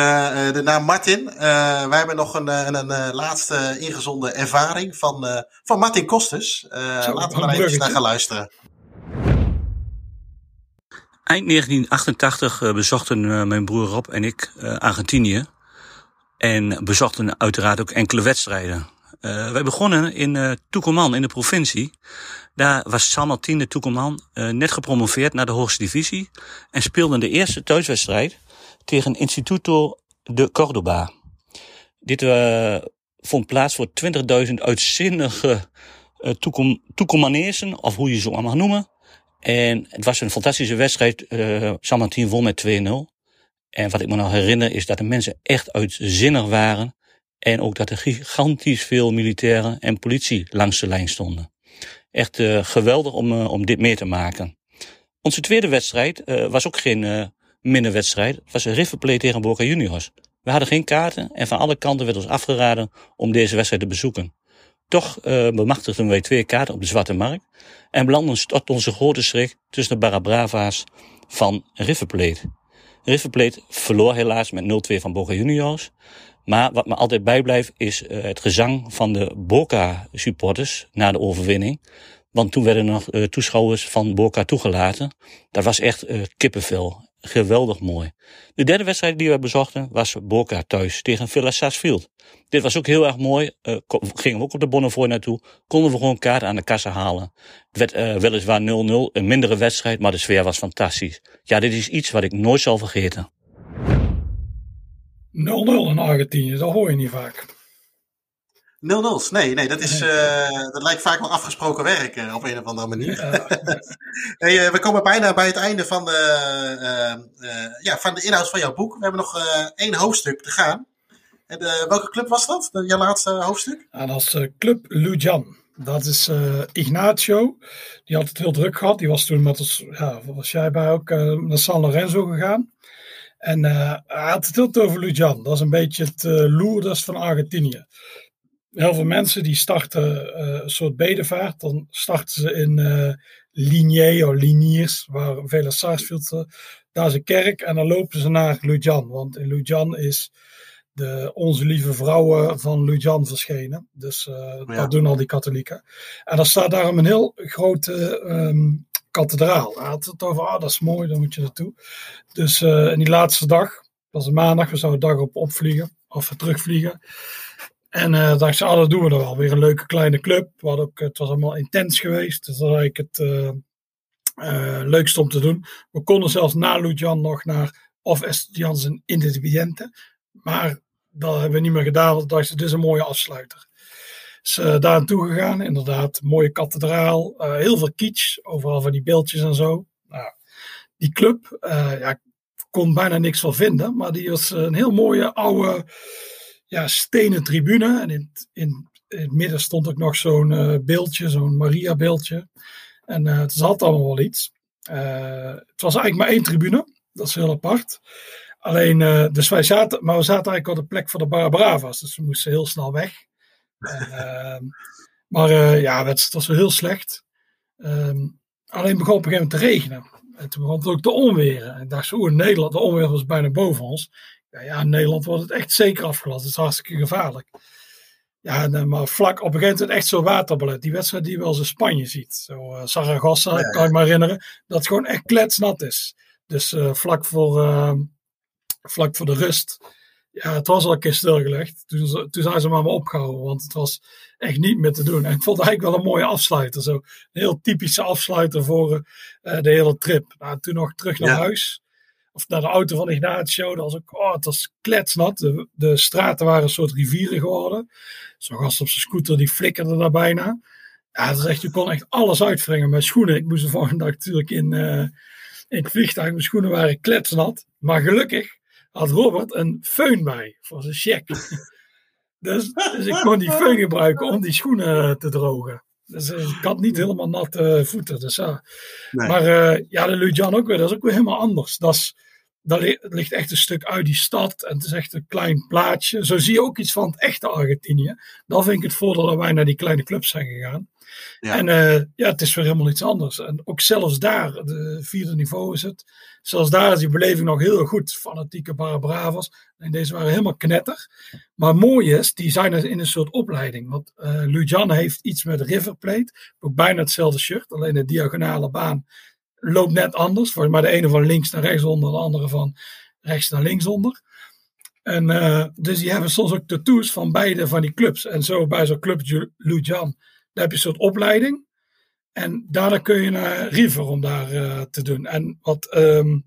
de naam Martin. Uh, wij hebben nog een, een, een laatste ingezonden ervaring van, van Martin Kostes. laten we maar even naar gaan luisteren. Eind 1988 bezochten mijn broer Rob en ik Argentinië. En bezochten uiteraard ook enkele wedstrijden. wij begonnen in Tucumán in de provincie. Daar was San Martín de Tucumán uh, net gepromoveerd naar de hoogste divisie en speelde de eerste thuiswedstrijd tegen Instituto de Córdoba. Dit uh, vond plaats voor 20.000 uitzinnige uh, Tucumanezen, of hoe je ze allemaal mag noemen. En het was een fantastische wedstrijd. Uh, San Martín won met 2-0. En wat ik me nog herinner is dat de mensen echt uitzinnig waren. En ook dat er gigantisch veel militairen en politie langs de lijn stonden. Echt uh, geweldig om, uh, om dit mee te maken. Onze tweede wedstrijd uh, was ook geen uh, minder wedstrijd. Het was een River tegen Boca Juniors. We hadden geen kaarten en van alle kanten werd ons afgeraden om deze wedstrijd te bezoeken. Toch bemachtigden wij twee kaarten op de Zwarte Markt en belanden tot onze grote schrik tussen de Barabrava's van. River Plate verloor helaas met 0-2 van Boca Juniors. Maar wat me altijd bijblijft is uh, het gezang van de Boca supporters na de overwinning. Want toen werden er nog uh, toeschouwers van Boca toegelaten. Dat was echt uh, kippenvel. Geweldig mooi. De derde wedstrijd die we bezochten was Boca thuis tegen Villa Sarsfield. Dit was ook heel erg mooi. Gingen we ook op de Bonnefoy naartoe. Konden we gewoon kaarten aan de kassa halen. Het werd weliswaar 0-0, een mindere wedstrijd, maar de sfeer was fantastisch. Ja, dit is iets wat ik nooit zal vergeten. 0-0 in Argentinië, dat hoor je niet vaak. 0-0's, nee, nee, dat, is, uh, dat lijkt vaak wel afgesproken werk uh, op een of andere manier. Ja. hey, uh, we komen bijna bij het einde van de, ja, van de inhoud van jouw boek. We hebben nog één hoofdstuk te gaan. En, welke club was dat, jouw laatste hoofdstuk? Ja, dat is Club Lujan. Dat is Ignacio. Die had het heel druk gehad. Die was toen met ons, ja, was jij bij ook, naar San Lorenzo gegaan. En uh, hij had het heel over Lujan. Dat is een beetje het uh, Lourdes van Argentinië. Heel veel mensen die starten uh, een soort bedevaart. Dan starten ze in uh, Ligné of Liniers, waar vele Sarsfield. daar is een kerk. En dan lopen ze naar Lujan. Want in Lujan is de Onze Lieve Vrouwen van Lujan verschenen. Dus ja. dat doen al die katholieken. En dan staat daarom een heel grote um, kathedraal. Hij had het over, ah, dat is mooi, dan moet je naartoe. Dus uh, in die laatste dag, dat was maandag, we zouden dag op opvliegen, of terugvliegen. En uh, dacht ze, ah, dat doen we dan wel. Weer een leuke kleine club. We ook, het was allemaal intens geweest. Dus dat was eigenlijk het uh, leukste om te doen. We konden zelfs na Lujan nog naar of Estudiantes en Independiente. Maar dat hebben we niet meer gedaan. Want dacht ze, dit is een mooie afsluiter is uh, daar naartoe gegaan. Inderdaad, mooie kathedraal. Uh, heel veel kitsch, overal van die beeldjes en zo. Nou, die club, uh, ja, ik kon bijna niks van vinden. Maar die was een heel mooie oude ja, stenen tribune. En in, in, in het midden stond ook nog zo'n beeldje, zo'n Maria-beeldje. En het zat allemaal wel iets. het was eigenlijk maar één tribune. Dat is heel apart. Alleen, dus wij zaten, maar we zaten eigenlijk op de plek van de Barabrava's. Dus we moesten heel snel weg. Uh, maar uh, ja, het was wel heel slecht. Um, alleen begon op een gegeven moment te regenen. En toen begon het ook te onweren. En ik dacht Nederland, de onweer was bijna boven ons. Ja, ja, in Nederland wordt het echt zeker afgelast. Het is hartstikke gevaarlijk. Ja, en, eh, maar vlak op een gegeven moment echt zo'n waterballet. Die wedstrijd die je wel eens in Spanje ziet. Zo uh, Saragossa, ja, kan ik me herinneren. Dat het gewoon echt kletsnat is. Dus uh, vlak, voor, uh, vlak voor de rust ja, het was al een keer stilgelegd. Toen, toen zijn ze maar, maar opgehouden, want het was echt niet meer te doen. En ik vond het eigenlijk wel een mooie afsluiter. Zo, een heel typische afsluiter voor uh, de hele trip. Nou, toen nog terug naar ja. huis. Of naar de auto van Ignacio. Dat was ook, oh, het was kletsnat. De, de straten waren een soort rivieren geworden. Zo'n gast op zijn scooter, die flikkerde daar bijna. Ja, het is echt, je kon echt alles uitwringen met schoenen. Ik moest de volgende dag natuurlijk in, uh, in het vliegtuig. Mijn schoenen waren kletsnat. Maar gelukkig had Robert een föhn bij voor zijn check. dus, dus, ik kon die föhn gebruiken om die schoenen te drogen. Dus uh, ik had niet helemaal natte voeten. Dus, ja. Nee. Maar ja, de Lujan ook weer, dat is ook weer helemaal anders. Dat is, daar li- ligt echt een stuk uit die stad en het is echt een klein plaatsje. Zo zie je ook iets van het echte Argentinië. Dan vind ik het voordeel dat wij naar die kleine clubs zijn gegaan. Ja. En eh, ja, het is weer helemaal iets anders. En ook zelfs daar, de vierde niveau is het. Zelfs daar is die beleving nog heel goed. Fanatieke Barra Bravos. En deze waren helemaal knetter. Maar mooi is, die zijn in een soort opleiding. Want eh Lujan heeft iets met River Plate. Ook bijna hetzelfde shirt. Alleen de diagonale baan loopt net anders. Mij de ene van links naar rechts onder. De andere van rechts naar links onder. En eh, dus die hebben soms ook tattoos van beide van die clubs. En zo bij zo'n club Lujan, daar heb je een soort opleiding. En daarna kun je naar River om daar eh, te doen. En wat ehm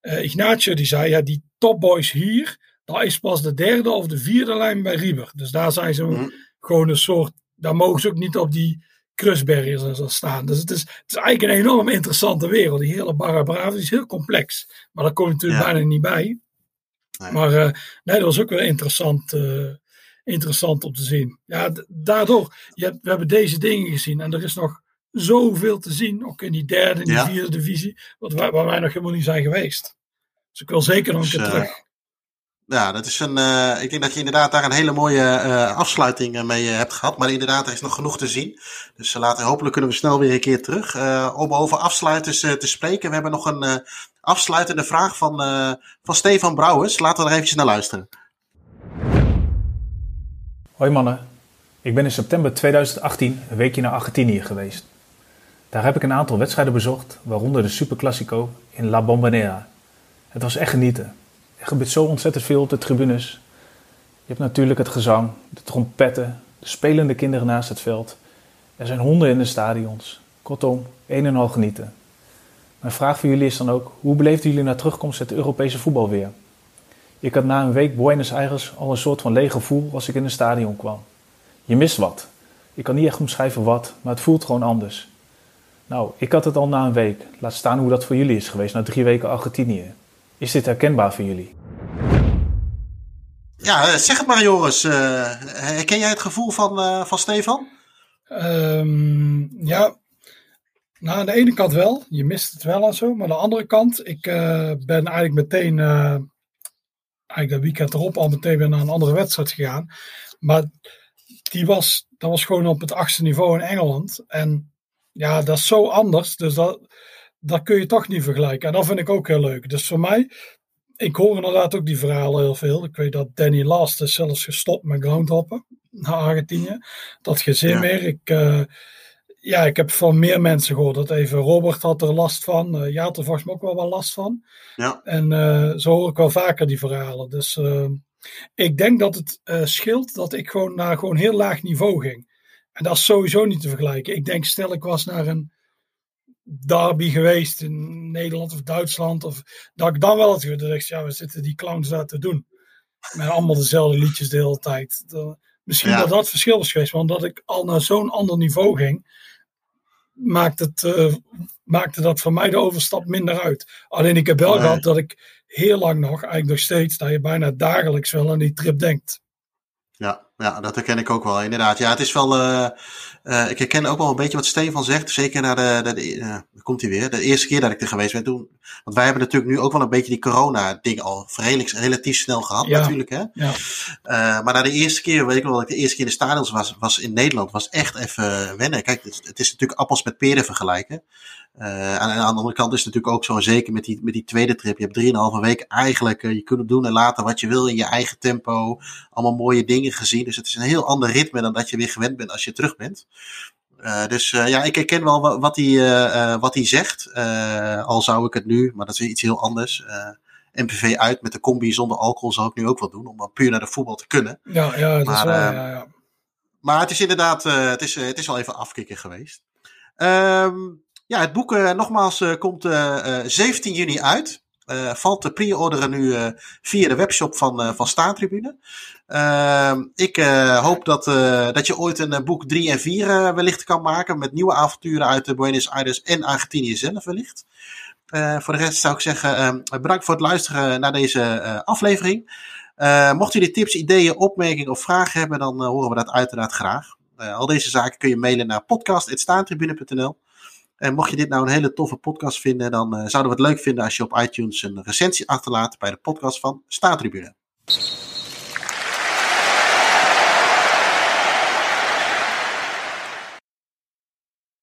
eh, Ignacio die zei, ja, die topboys hier, dat is pas de derde of de vierde lijn bij River. Dus daar zijn ze Mhm. gewoon een soort, daar mogen ze ook niet op die kruisbarriers en zo staan. Dus het is, het is eigenlijk een enorm interessante wereld. Die hele Barra Brava is heel complex. Maar daar kom je natuurlijk Ja. bijna niet bij. Nee. Maar eh, nee, dat was ook wel interessant, eh, interessant om te zien. Ja, daardoor, je hebt, we hebben deze dingen gezien en er is nog zoveel te zien, ook in die derde en die Ja. vierde divisie, wat waar wij nog helemaal niet zijn geweest. Dus ik wil zeker nog een Dus, keer eh, terug. Ja, dat is een, eh, ik denk dat je inderdaad daar een hele mooie eh, afsluiting eh, mee hebt gehad. Maar inderdaad, er is nog genoeg te zien. Dus laten, hopelijk kunnen we snel weer een keer terug. Om over afsluiters te spreken. We hebben nog een afsluitende vraag van, van Stefan Brouwers. Laten we er eventjes naar luisteren. Hoi mannen, ik ben in september 2018 een weekje naar Argentinië geweest. Daar heb ik een aantal wedstrijden bezocht, waaronder de Superclásico in La Bombonera. Het was echt genieten. Er gebeurt zo ontzettend veel op de tribunes. Je hebt natuurlijk het gezang, de trompetten, de spelende kinderen naast het veld. Er zijn honden in de stadions. Kortom, een en al genieten. Mijn vraag voor jullie is dan ook, hoe beleefden jullie na terugkomst het Europese voetbal weer? Ik had na een week Buenos Aires al een soort van leeg gevoel als ik in een stadion kwam. Je mist wat. Ik kan niet echt omschrijven wat, maar het voelt gewoon anders. Nou, ik had het al na een week. Laat staan hoe dat voor jullie is geweest na drie weken Argentinië. Is dit herkenbaar voor jullie? Ja, eh, zeg het maar Joris. Eh, herken jij het gevoel van, eh, van Stefan? Ehm, ja, nou, aan de ene kant wel. Je mist het wel en zo. Maar aan de andere kant, ik eh, ben eigenlijk meteen, eh, eigenlijk dat weekend erop al meteen weer naar een andere wedstrijd gegaan. Maar die was, dat was gewoon op het achtste niveau in Engeland. En ja, dat is zo anders. Dus dat, dat kun je toch niet vergelijken. En dat vind ik ook heel leuk. Dus voor mij, ik hoor inderdaad ook die verhalen heel veel. Ik weet dat Danny Last is zelfs gestopt met groundhoppen naar Argentinië. Dat geen zin Ja. meer. Ik, eh, ja, ik heb van meer mensen gehoord dat even Robert had er last van. Eh ja, had er volgens mij ook wel wel last van. Ja. En eh, zo hoor ik wel vaker die verhalen. Dus ik denk dat het scheelt dat ik gewoon naar gewoon heel laag niveau ging. En dat is sowieso niet te vergelijken. Ik denk, stel ik was naar een derby geweest in Nederland of Duitsland. Of, dat ik dan wel het gevoel ja, we zitten die clowns daar te doen. Met allemaal dezelfde liedjes de hele tijd. Dat- misschien Ja. dat dat het verschil was geweest. Want dat ik al naar zo'n ander niveau ging, maakt het, eh, maakte dat voor mij de overstap minder uit. Alleen ik heb wel Nee. gehad dat ik heel lang nog, eigenlijk nog steeds, dat je bijna dagelijks wel aan die trip denkt. Ja, ja, dat herken ik ook wel, inderdaad. Ja, het is wel. eh, eh, ik herken ook wel een beetje wat Stefan zegt. Zeker na de. de, de eh, komt hij weer. De eerste keer dat ik er geweest ben toen. Want wij hebben natuurlijk nu ook wel een beetje die corona-ding al redelijk, relatief snel gehad, Ja. natuurlijk. Hè? Ja. Maar na de eerste keer, weet ik wel, dat ik de eerste keer in de stadions was, was in Nederland, was echt even wennen. Kijk, het, het is natuurlijk appels met peren vergelijken. Eh, aan, aan de andere kant is het natuurlijk ook zo, zeker met die, met die tweede trip. Je hebt drieënhalve week eigenlijk, eh, je kunt doen en laten wat je wil in je eigen tempo. Allemaal mooie dingen gezien. Dus het is een heel ander ritme dan dat je weer gewend bent als je terug bent. Eh, dus ja, ik herken wel wa- wat hij, wat hij zegt. Al zou ik het nu, maar dat is weer iets heel anders. MPV uit met de combi zonder alcohol zou ik nu ook wel doen. Om dan puur naar de voetbal te kunnen. Ja, ja dat is Maar, waar. eh, ja, ja. Maar het is inderdaad, het, is, het is wel even afkicken geweest. Ehm, ja, het boek eh, nogmaals eh, komt eh, eh, 17 juni uit. Valt te pre-orderen nu via de webshop van, eh van. Ehm, ik hoop dat, dat je ooit een boek 3 en 4 eh, wellicht kan maken. Met nieuwe avonturen uit Buenos Aires en Argentinië zelf wellicht. Voor de rest zou ik zeggen, ehm, bedankt voor het luisteren naar deze aflevering. Mocht jullie tips, ideeën, opmerkingen of vragen hebben, dan horen we dat uiteraard graag. Al deze zaken kun je mailen naar podcast.staantribune.nl. En mocht je dit nou een hele toffe podcast vinden, dan zouden we het leuk vinden als je op iTunes een recensie achterlaat bij de podcast van Staatribune.